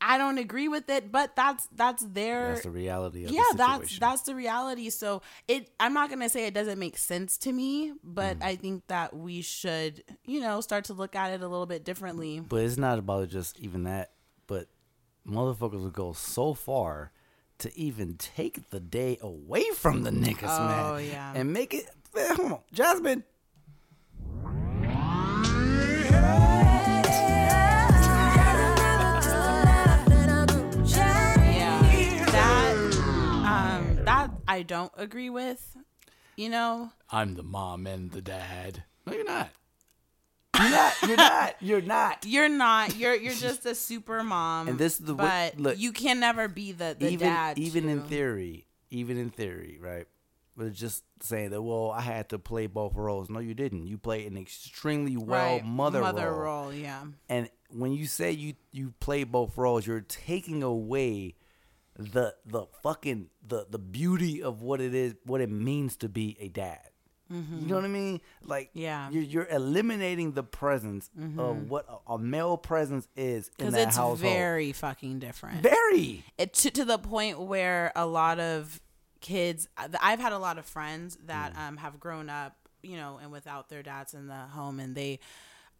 I don't agree with it, but that's that's their That's the reality of yeah the that's that's the reality so it i'm not gonna say it doesn't make sense to me but Mm. i think that we should you know start to look at it a little bit differently But it's not about just even that. But motherfuckers will go so far to even take the day away from the niggas, man. Oh, yeah. And make it. Hold on. Jazmine. I don't agree with you know I'm the mom and the dad. No, you're not. You're not. You're not. You're not. you're not you're you're just a super mom And this is the way- but look. you can never be the, the even dad even in theory, even in theory, right? But it's just saying that. Well, I had to play both roles. No, you didn't. You played an extremely well right mother, mother role. role yeah And when you say you you play both roles, you're taking away the the fucking the the beauty of what it is, what it means to be a dad. You know what I mean? Like, Mm-hmm. Yeah. Mm-hmm. you're, you're eliminating the presence of what a, a male presence is in that it's household. very fucking different very. it to, to the point where a lot of kids i've had a lot of friends that um, have grown up you know and without their dads in the home and they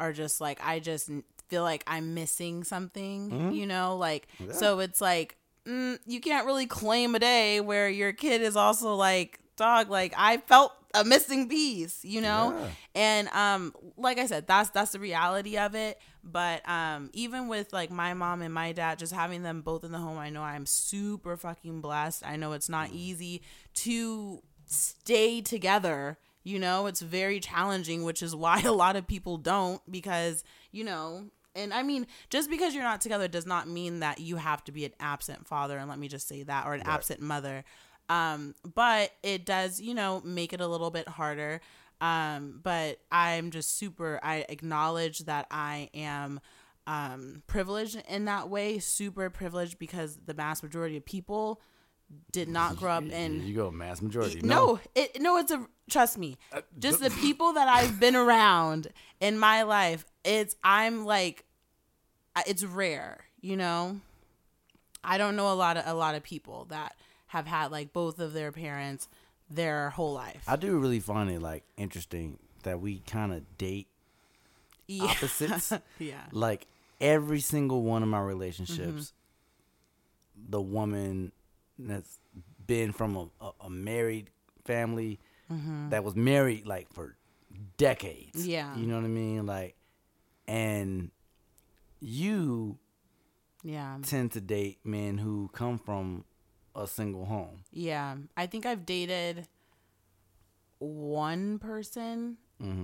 are just like i just feel like i'm missing something you know like so it's like mm, you can't really claim a day where your kid is also like dog like i felt a missing piece you know? Yeah. and um like i said that's that's the reality of it. But um even with like my mom and my dad just having them both in the home i know i'm super fucking blessed. I know it's not easy to stay together you know? It's very challenging which is why a lot of people don't because you know and I mean, just because you're not together does not mean that you have to be an absent father. And let me just say that, or an absent mother. Um, but it does, you know, make it a little bit harder. Um, but I'm just super, I acknowledge that I am um, privileged in that way, super privileged because the mass majority of people did not grow up in you go mass majority. no, it no, it's a trust me. Just the people that I've been around in my life, it's I'm like it's rare, you know? I don't know a lot of a lot of people that have had like both of their parents their whole life. I do really find it like interesting that we kind of date yeah. opposites. yeah. like every single one of my relationships, Mm-hmm. the woman that's been from a, a, married family that was married like for decades. Mm-hmm. Yeah. you know what I mean. Like, and you Yeah. tend to date men who come from a single home. Yeah, I think I've dated one person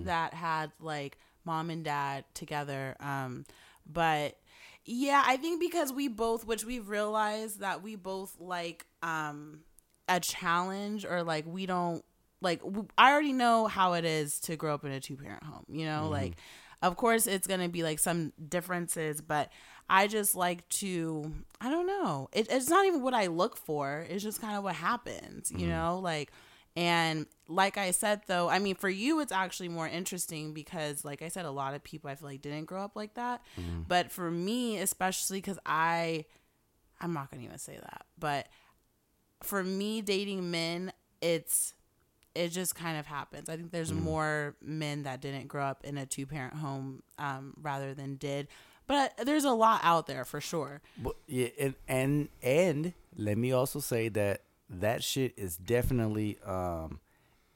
that had like mom and dad together. Um, but yeah, I think because we both, which we've realized that we both like um a challenge or like we don't like I already know how it is to grow up in a two parent home. You know, like of course it's gonna be like some differences, but I just like to I don't know. It, it's not even what I look for. It's just kind of what happens. You mm-hmm. know, like. And like I said, though, I mean, for you, it's actually more interesting because, like I said, a lot of people I feel like didn't grow up like that. Mm-hmm. But for me, especially because I, I'm not going to even say that, but for me, dating men, it's, it just kind of happens. I think there's more men that didn't grow up in a two parent home um, rather than did. But there's a lot out there for sure. But yeah, and and and let me also say that that shit is definitely um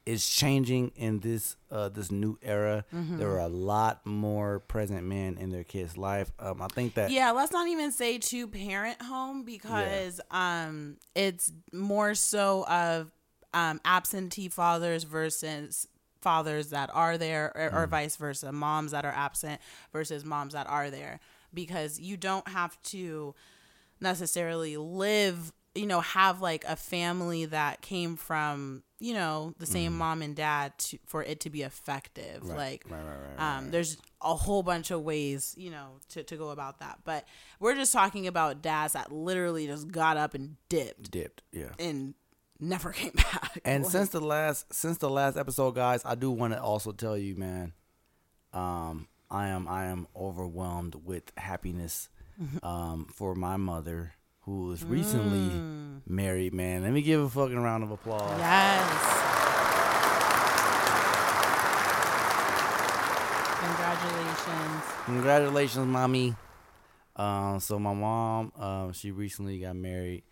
is changing in this uh this new era. Mm-hmm. There are a lot more present men in their kids' life. Um, I think that Yeah, let's not even say two parent home because um it's more so of um absentee fathers versus fathers that are there or, or vice versa, moms that are absent versus moms that are there. Because you don't have to necessarily live you know have like a family that came from you know the same mom and dad to, for it to be effective. Like right, right, right, um, there's a whole bunch of ways you know to, to go about that. But we're just talking about dads that literally just got up and dipped. Dipped. Yeah. and never came back And Like, since the last since the last episode, guys, I do want to also tell you, man. Um, I am I am overwhelmed with happiness um, for my mother who was recently married. Man, let me give a fucking round of applause. Yes. Congratulations. Congratulations, mommy. Um, so my mom, um, she recently got married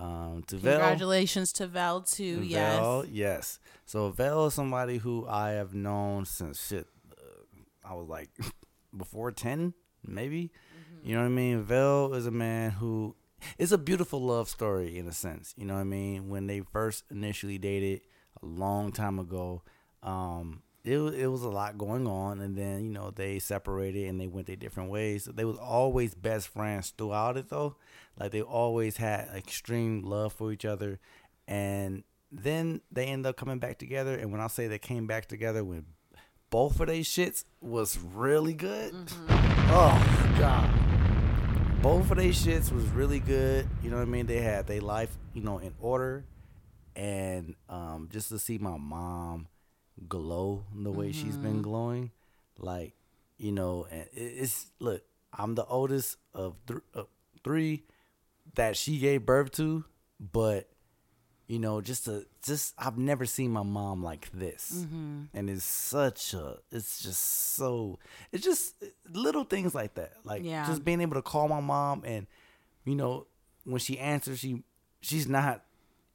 um, to Vel. Congratulations to Vel too. Yes. Vel, yes. So Vel is somebody who I have known since shit. Uh, I was like before ten, maybe. You know what I mean? Vel is a man who it's a beautiful love story in a sense. You know what I mean? When they first initially dated a long time ago, um, it it was a lot going on, and then you know they separated and they went their different ways. They was always best friends throughout it though. Like they always had extreme love for each other, and then they end up coming back together. And when I say they came back together, when both of they shits was really good. Oh god both of they shits was really good. You know what I mean? They had their life, you know, in order, and um, just to see my mom glow the way she's been glowing, like you know, and it's look. I'm the oldest of th- uh, three that she gave birth to, but you know, just a just I've never seen my mom like this, and it's such a it's just so it's just little things like that, like Yeah. just being able to call my mom and you know when she answers, she she's not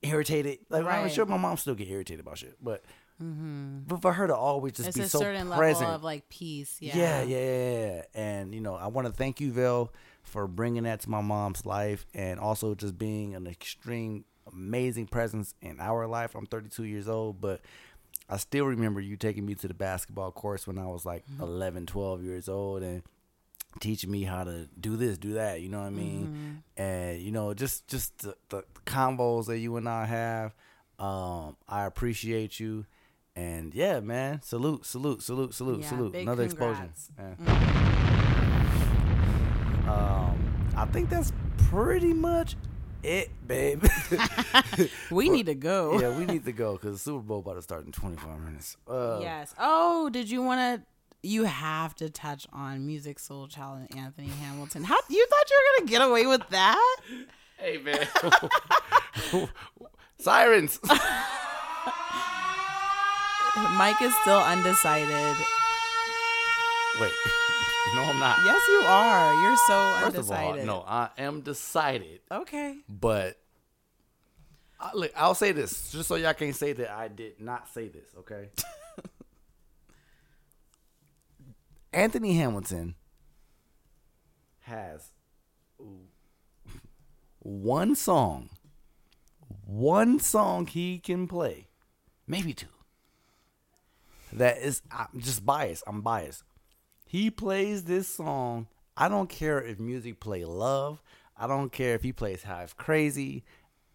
irritated. Like I'm sure my mom still get irritated about shit, but Mm-hmm. but for her to always just It's be a so certain present, level of like peace. Yeah. yeah, yeah, yeah, yeah. And you know, I want to thank you, Vel, for bringing that to my mom's life, and also just being an extreme, amazing presence in our life. I'm 32 years old, but I still remember you taking me to the basketball course when I was like mm-hmm. 11, 12 years old, and teaching me how to do this, do that. You know what I mean? Mm-hmm. And you know, just just the, the combos that you and I have. Um, I appreciate you. And yeah, man, salute, salute, salute, salute, Yeah, salute. big Another congrats. explosion. Yeah. Um, I think that's pretty much it, babe. We need to go. yeah, we need to go because the Super Bowl about to start in 25 minutes. Uh, Yes. Oh, did you want to? You have to touch on Musiq Soulchild and Anthony Hamilton. How you thought you were gonna get away with that? Hey, man. Sirens. Mike is still undecided. Wait. No, I'm not. Yes, you are. You're so First of all, no, I am decided, Okay. but I, look, I'll say this just so y'all can't say that I did not say this, okay? Anthony Hamilton has one song, one song he can play, maybe two. That is, I'm just biased. I'm biased. He plays this song. I don't care if music play love. I don't care if he plays Halfcrazy.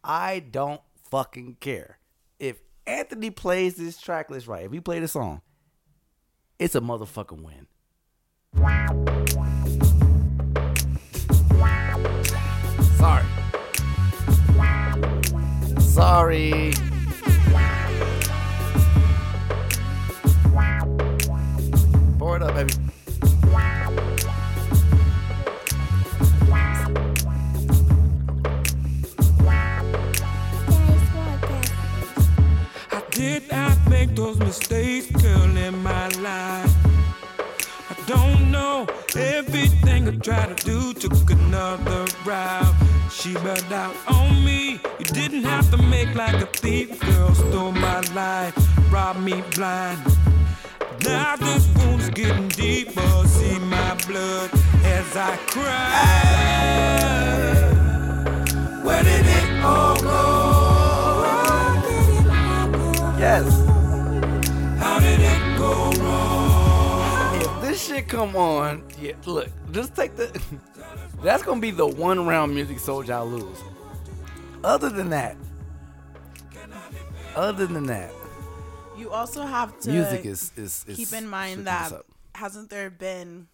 I don't fucking care. If Anthony plays this track list right, if he play the song, it's a motherfucking win. Sorry. Sorry. Baby. I did not make those mistakes, girl, in my life. I don't know everything I tried to do took another route. She bailed out on me. You didn't have to make like a thief, girl. Stole my life, robbed me blind. Now this wound's getting deeper. See my blood as I cry. Where did it all go? Yes. How did it go wrong? If this shit come on, yeah, look, just take the. That's gonna be the one round music soldier I lose. Other than that, other than that, You also have to music is is, is keep in mind that hasn't there been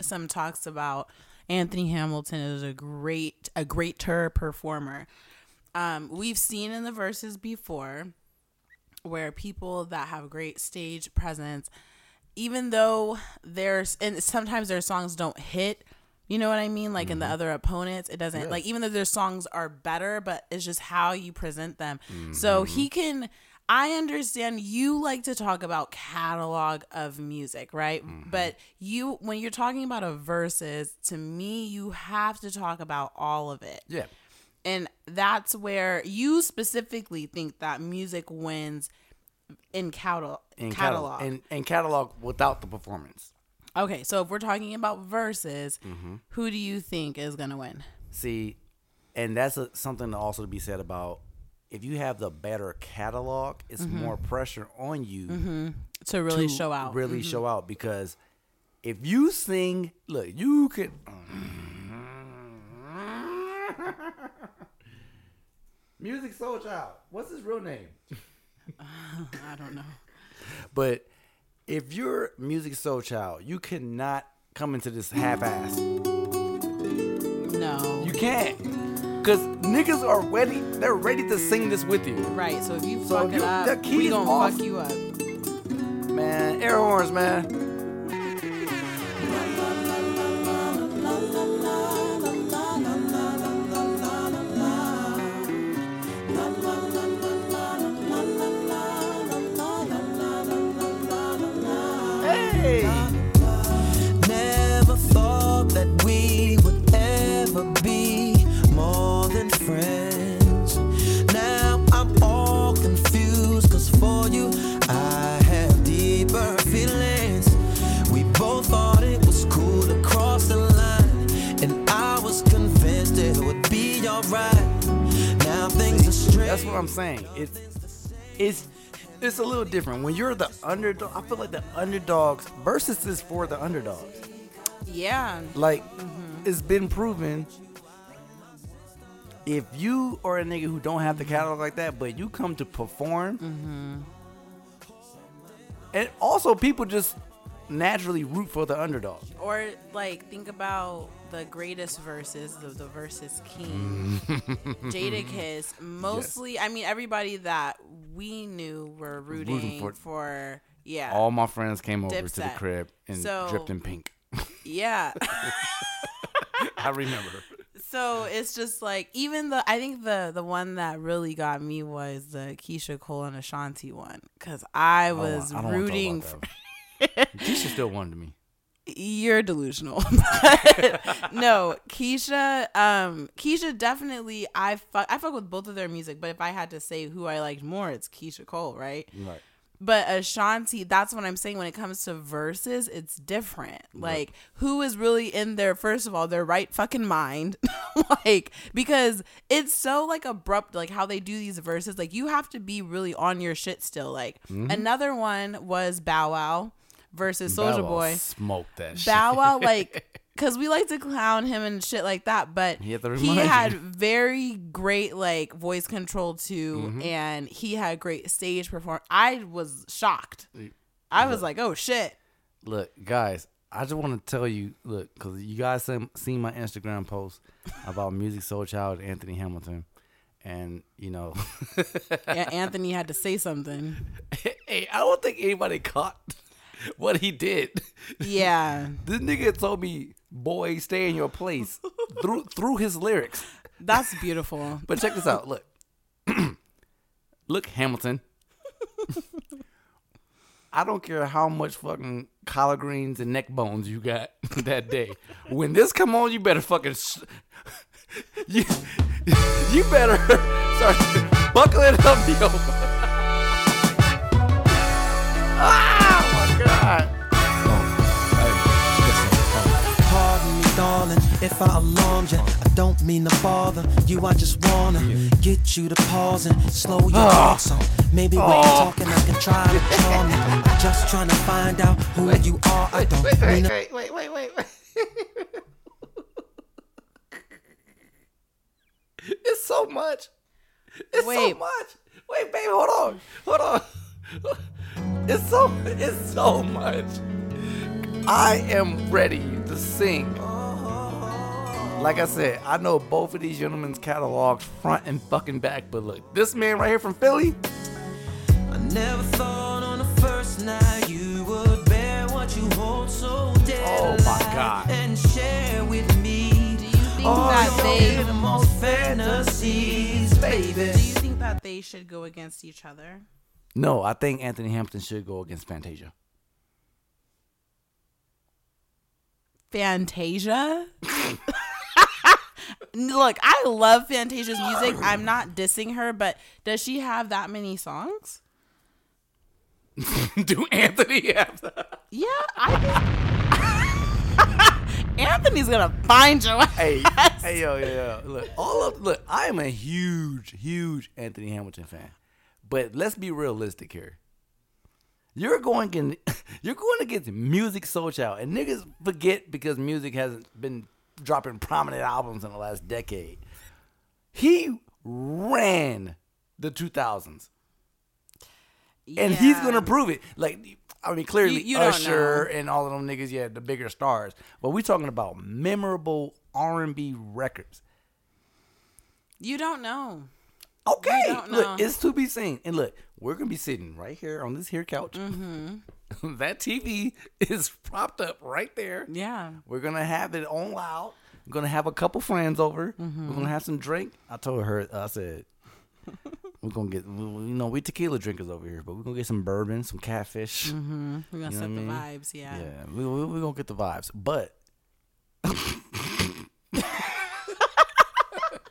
some talks about Anthony Hamilton is a great a great tour performer. Um, we've seen in the Verzuz before where people that have great stage presence even though there's and sometimes their songs don't hit you know what i mean? Like in the other opponents it doesn't like even though their songs are better but it's just how you present them. So he can i understand you like to talk about catalog of music right but you when you're talking about a Verzuz to me you have to talk about all of it Yeah. and that's where you specifically think that music wins in catalog In catalog. catalog. In, in catalog without the performance. okay, so if we're talking about Verzuz, Mm-hmm. who do you think is gonna win? See, and that's a, something also to be said about if you have the better catalog, it's mm-hmm. more pressure on you mm-hmm. To really to show out. Really mm-hmm. show out because if you sing, look, you could. Musiq Soulchild. What's his real name? I don't know. But if you're Musiq Soulchild, you cannot come into this half-ass. No. You can't, cause niggas are ready. They're ready to sing this with you. right. So if you So fuck if it you- up, the key we gonna off. fuck you up. Man, air horns, man. That's what I'm saying. It's it's it's a little different when you're the underdog. I feel like the underdogs versus is for the underdogs. Yeah. Like mm-hmm. it's been proven. If you are a nigga who don't have the catalog like that, but you come to perform, mm-hmm. and also people just naturally root for the underdog. Or like think about the greatest Verzuz, the, the Verzuz king, Jadakiss. Mostly, I mean, everybody that we knew were rooting, for- for, yeah, All my friends came over to the crib and So- dripped in pink. yeah. I remember. so it's just like even the I think the the one that really got me was the Keyshia Cole and Ashanti one because oh, I was I don't wanna talk rooting. For. Keyshia still wanted me. You're delusional. No, Keyshia, um, Keyshia definitely I fuck I fuck with both of their music, but if I had to say who I liked more, it's Keyshia Cole, right? Right. But Ashanti, that's what I'm saying when it comes to Verzuz, it's different. Like who is really in their first of all, their right fucking mind. like because it's so like abrupt like how they do these Verzuz. Like you have to be really on your shit still. Like Mm-hmm. another one was Bow Wow versus Soulja Boy. smoked that shit. Bow Wow, like, because we like to clown him and shit like that, but He had he had you. very great like voice control too, Mm-hmm. and he had great stage perform. I was shocked. I was like, oh shit. Look, guys, I just want to tell you, look, because you guys seen, seen my Instagram post about Musiq Soulchild Anthony Hamilton. And, you know, Yeah, Anthony had to say something. hey, I don't think anybody caught what he did. Yeah, This nigga told me, boy, stay in your place through through his lyrics. that's beautiful. But check this out. Look. Look, Hamilton. I don't care how much fucking collard greens and neck bones you got that day. When this come on, you better fucking sh- you you better start buckle it up, yo. If I alarmed you. I don't mean to bother you. I just wanna get you to pause and slow your ah. thoughts on. Maybe when you're ah. talking, I can try to charm you. I'm just trying to find out who you are. I don't mean to wait, wait, wait, wait, wait. it's so much. It's Wait. so much. Wait, baby, hold on. Hold on. It's so it's so much. I am ready to sing. Like I said, I know both of these gentlemen's catalogs front and fucking back, but look, this man right here from Philly, I never thought on the first night you would bear what you hold so dead. Oh my God. and share with me. Do you think all that your they innermost fantasies, baby. do you think that they should go against each other? No, I think Anthony Hamilton should go against Fantasia. Fantasia? Look, I love Fantasia's music. I'm not dissing her, but does she have that many songs? Do Anthony have that? Yeah, I Anthony's gonna find your ass. Hey, hey, yo, yo, yo. Look, all of look, I am a huge, huge Anthony Hamilton fan. But let's be realistic here. You're going in, you're going against Musiq Soulchild, and niggas forget because music hasn't been dropping prominent albums in the last decade. He ran the 2000s, and he's gonna prove it. Like, I mean, clearly You- you Usher know. and all of them niggas, yeah, the bigger stars. But we talking about memorable R&B records. You don't know. Okay, don't look, it's to be seen. And look, we're gonna be sitting right here on this here couch. Mm-hmm. that TV is propped up right there. Yeah. We're gonna have it on loud. We're gonna have a couple friends over. Mm-hmm. We're gonna have some drink. I told her, I said, we're gonna get, we- we- you know, we tequila drinkers over here, but we're gonna get some bourbon, some catfish. Mm-hmm. We're gonna You know set the mean? vibes. Yeah. Yeah, we, we, we're gonna get the vibes. But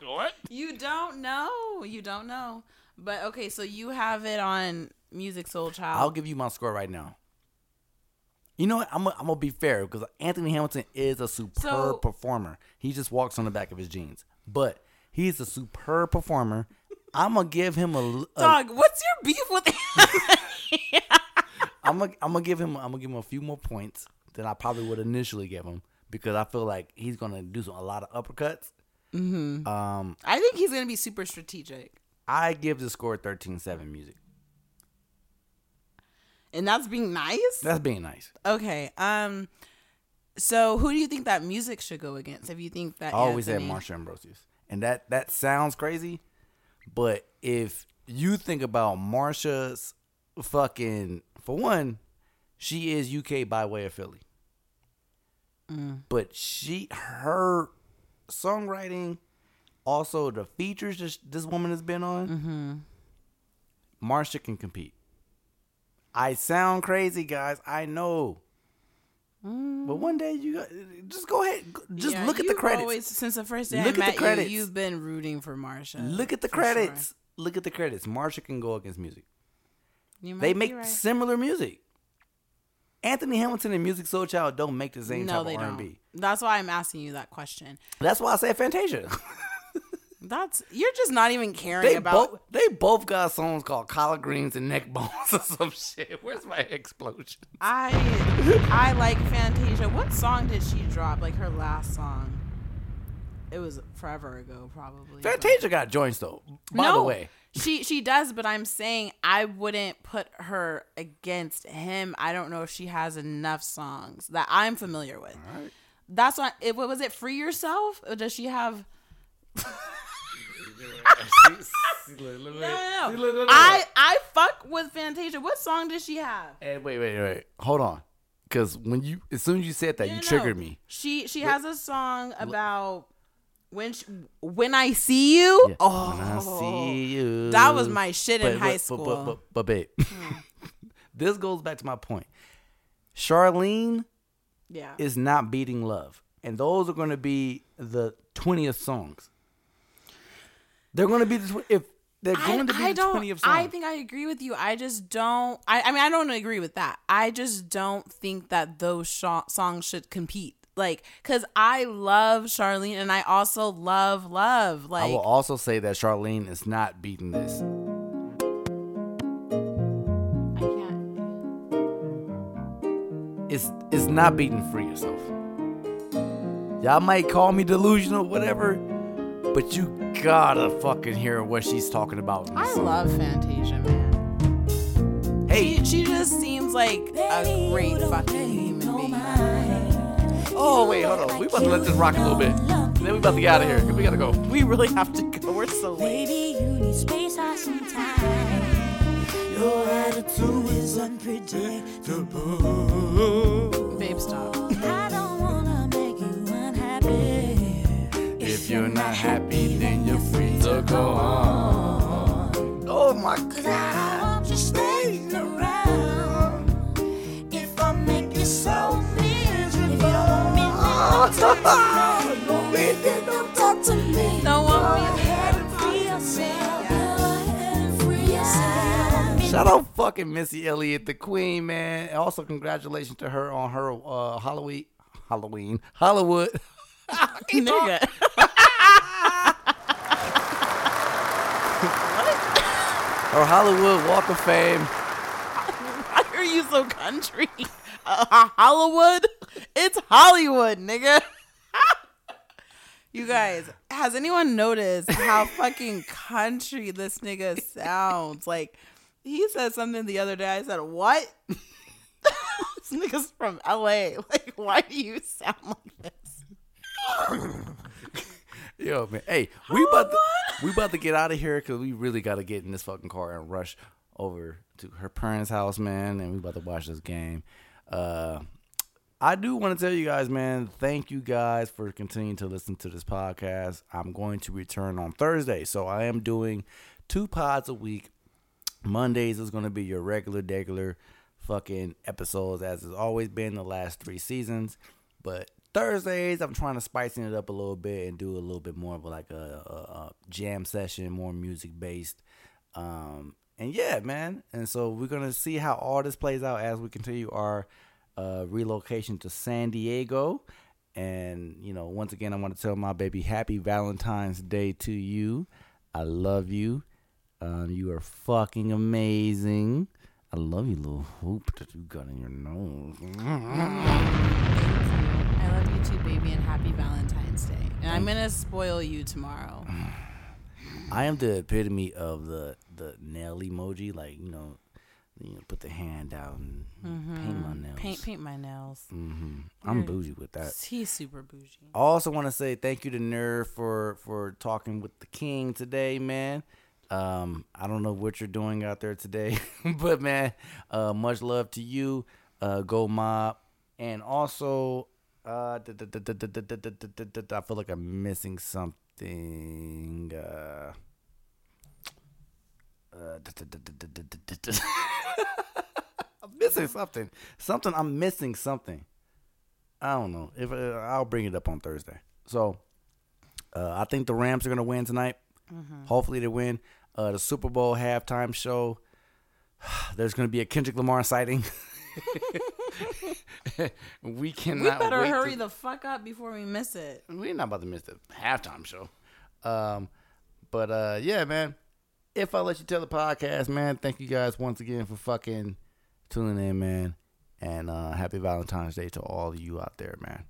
what? You don't know. You don't know. But okay, so you have it on Musiq Soulchild. I'll give you my score right now. You know what? I'm gonna be fair because Anthony Hamilton is a superb So- performer. He just walks on the back of his jeans, but he's a superb performer. I'm gonna give him a. a Dog, what's your beef with I'm gonna I'm gonna give him I'm gonna give him a few more points than I probably would initially give him because I feel like he's gonna do some, a lot of uppercuts. Mm-hmm. Um, I think he's gonna be super strategic, I give the score 13-7 music. And that's being nice. That's being nice. Okay. Um. So who do you think that music should go against? If you think that I always Anthony- had Marsha Ambrosius, and that that sounds crazy, but if you think about Marsha's fucking for one, she is UK by way of Philly, Mm. but she her songwriting, also the features this this woman has been on, Mm-hmm. Marsha can compete. I sound crazy, guys. I know. But one day you got, just go ahead, just Mm. Yeah, look at the credits. Always, since the first day Look at I the met credits. you, you've been rooting for Marsha. Look at the for sure. credits. Look at the credits. Marsha can go against music. They make right. similar music. Anthony Hamilton and Musiq Soulchild don't make the same no, type they of. R&B. That's why I'm asking you that question. That's why I said Fantasia. That's you're just not even caring they about. both they both got songs called collard greens and neck bones or some shit. Where's my explosion? I I like Fantasia. What song did she drop? Like her last song. It was forever ago, probably. but- Fantasia got joints though. By no, the way, she she does, but I'm saying I wouldn't put her against him. I don't know if she has enough songs that I'm familiar with. That's why. It, what was it? Free yourself? Or does she have? No. I I fuck with Fantasia. What song does she have? Hey, wait, wait, wait. Hold on. Because when you, as soon as you said that, No, you no, triggered no. me. She she has a song about when she, when I see you. Yeah. Oh, When I oh. see you. that was my shit in But- high school. But, but, but, but babe, hmm. this goes back to my point. Charlene yeah. is not beating love, and those are going to be the twentieth songs. They're going to be the tw- if they're going to be I the don't. twentieth song. I think I agree with you. I just don't. I, I mean, I don't agree with that. I just don't think that those sho songs should compete. Like, cause I love Charlene and I also love Love. Like, I will also say that Charlene is not beating this. I can't. It's it's not beating free yourself. Y'all might call me delusional, whatever, but you gotta fucking hear what she's talking about. in I song. love Fantasia, man. Hey, She, she just seems like a great fucking human being. oh wait, hold on. We about to let this rock a little bit. Then we about to get out of here. We gotta go. We really have to go. We're so late. Baby, you need space or some time. Your attitude is unpredictable. Babe, stop. Happy, then you're free to go on. Oh my god. want you staying around. If I make you so miserable, if you don't want me now, don't me, then don't talk to me. Don't want Go me ahead and free yourself. Go ahead and free yourself. Shout out fucking Missy Elliott, the queen, man. And also congratulations to her on her uh, Halloween, Halloween, Hollywood. Nigga. or Hollywood Walk of Fame. Why are you so country? Uh, Hollywood? It's Hollywood, nigga. you guys, has anyone noticed how fucking country this nigga sounds? Like, he said something the other day. I said, What? this nigga's from LA. Like, why do you sound like this? Yo, man. Hey, we about to, we about to get out of here because we really got to get in this fucking car and rush over to her parents' house, man. And we about to watch this game. Uh, I do want to tell you guys, man, thank you guys for continuing to listen to this podcast. I'm going to return on Thursday. So I am doing two pods a week. Mondays is going to be your regular, regular fucking episodes, as has always been the last three seasons. But Thursdays, I'm trying to spice it up a little bit and do a little bit more of like a, a, a jam session, more music based. Um, and yeah, man. And so we're gonna see how all this plays out as we continue our uh, relocation to San Diego. And you know, once again, I want to tell my baby happy Valentine's Day to you. I love you. Um, you are fucking amazing. I love you, little hoop that you got in your nose. I love you too, baby, and happy Valentine's Day. And I'm gonna spoil you tomorrow. I am the epitome of the the nail emoji, like you know, you know, put the hand out and paint my nails. Paint, paint my nails. hmm I'm You're- bougie with that. He's super bougie. I also want to say thank you to Nerve for for talking with the King today, man. Um, I don't know what you're doing out there today, but man, uh, much love to you. Uh, go mob, and also, uh, I feel like I'm missing something. I'm missing something. Something I'm missing something. I don't know. If I'll bring it up on Thursday. So I think the Rams are gonna win tonight. Hopefully they win. Uh, the Super Bowl halftime show. There's gonna be a Kendrick Lamar sighting. we cannot. We better hurry to- the fuck up before we miss it. we're not about to miss the halftime show. Um, but uh, yeah, man. If I let you tell the podcast, man, thank you guys once again for fucking tuning in, man. And uh, happy Valentine's Day to all of you out there, man.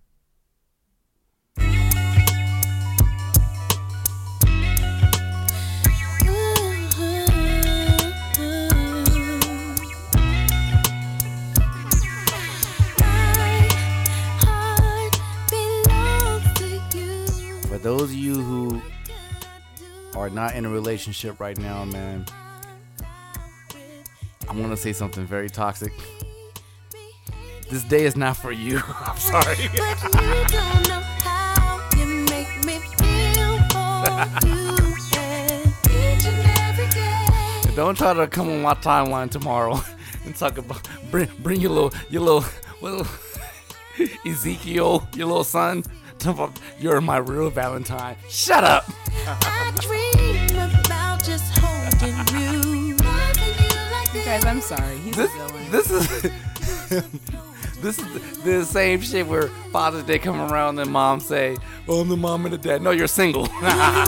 For those of you who are not in a relationship right now, man, I'm gonna say something very toxic. This day is not for you. I'm sorry. But you don't know how you make me feel for you. And each and every day. Don't try to come on my timeline tomorrow and talk about bring bring your little your little little Ezekiel, your little son. You're my real Valentine. Shut up. I dream about just holding you. Loving you like You guys, I'm sorry. He's This a villain. this is this is the same shit where Father's Day come around and mom say, "Oh, I'm the mom and the dad." No, you're single. You're the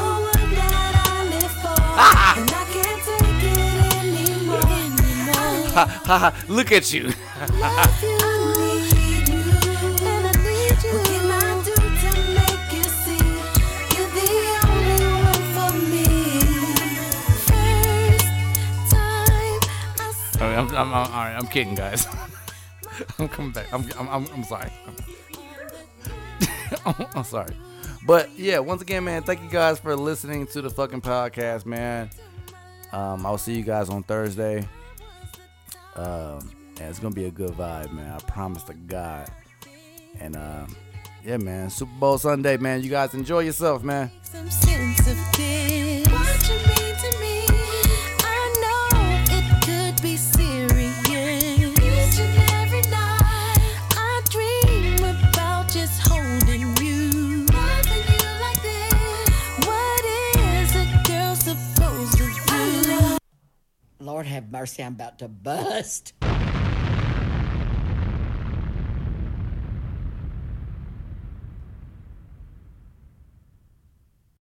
one Right, I'm, I'm, I'm, I'm kidding, guys. I'm coming back. I'm, I'm, I'm, I'm sorry. I'm sorry. But yeah, once again, man, thank you guys for listening to the fucking podcast, man. Um, I'll see you guys on Thursday. Um, and it's gonna be a good vibe, man. I promise to God. And um, Yeah, man. Super Bowl Sunday, man. You guys enjoy yourself, man. Lord have mercy, I'm about to bust.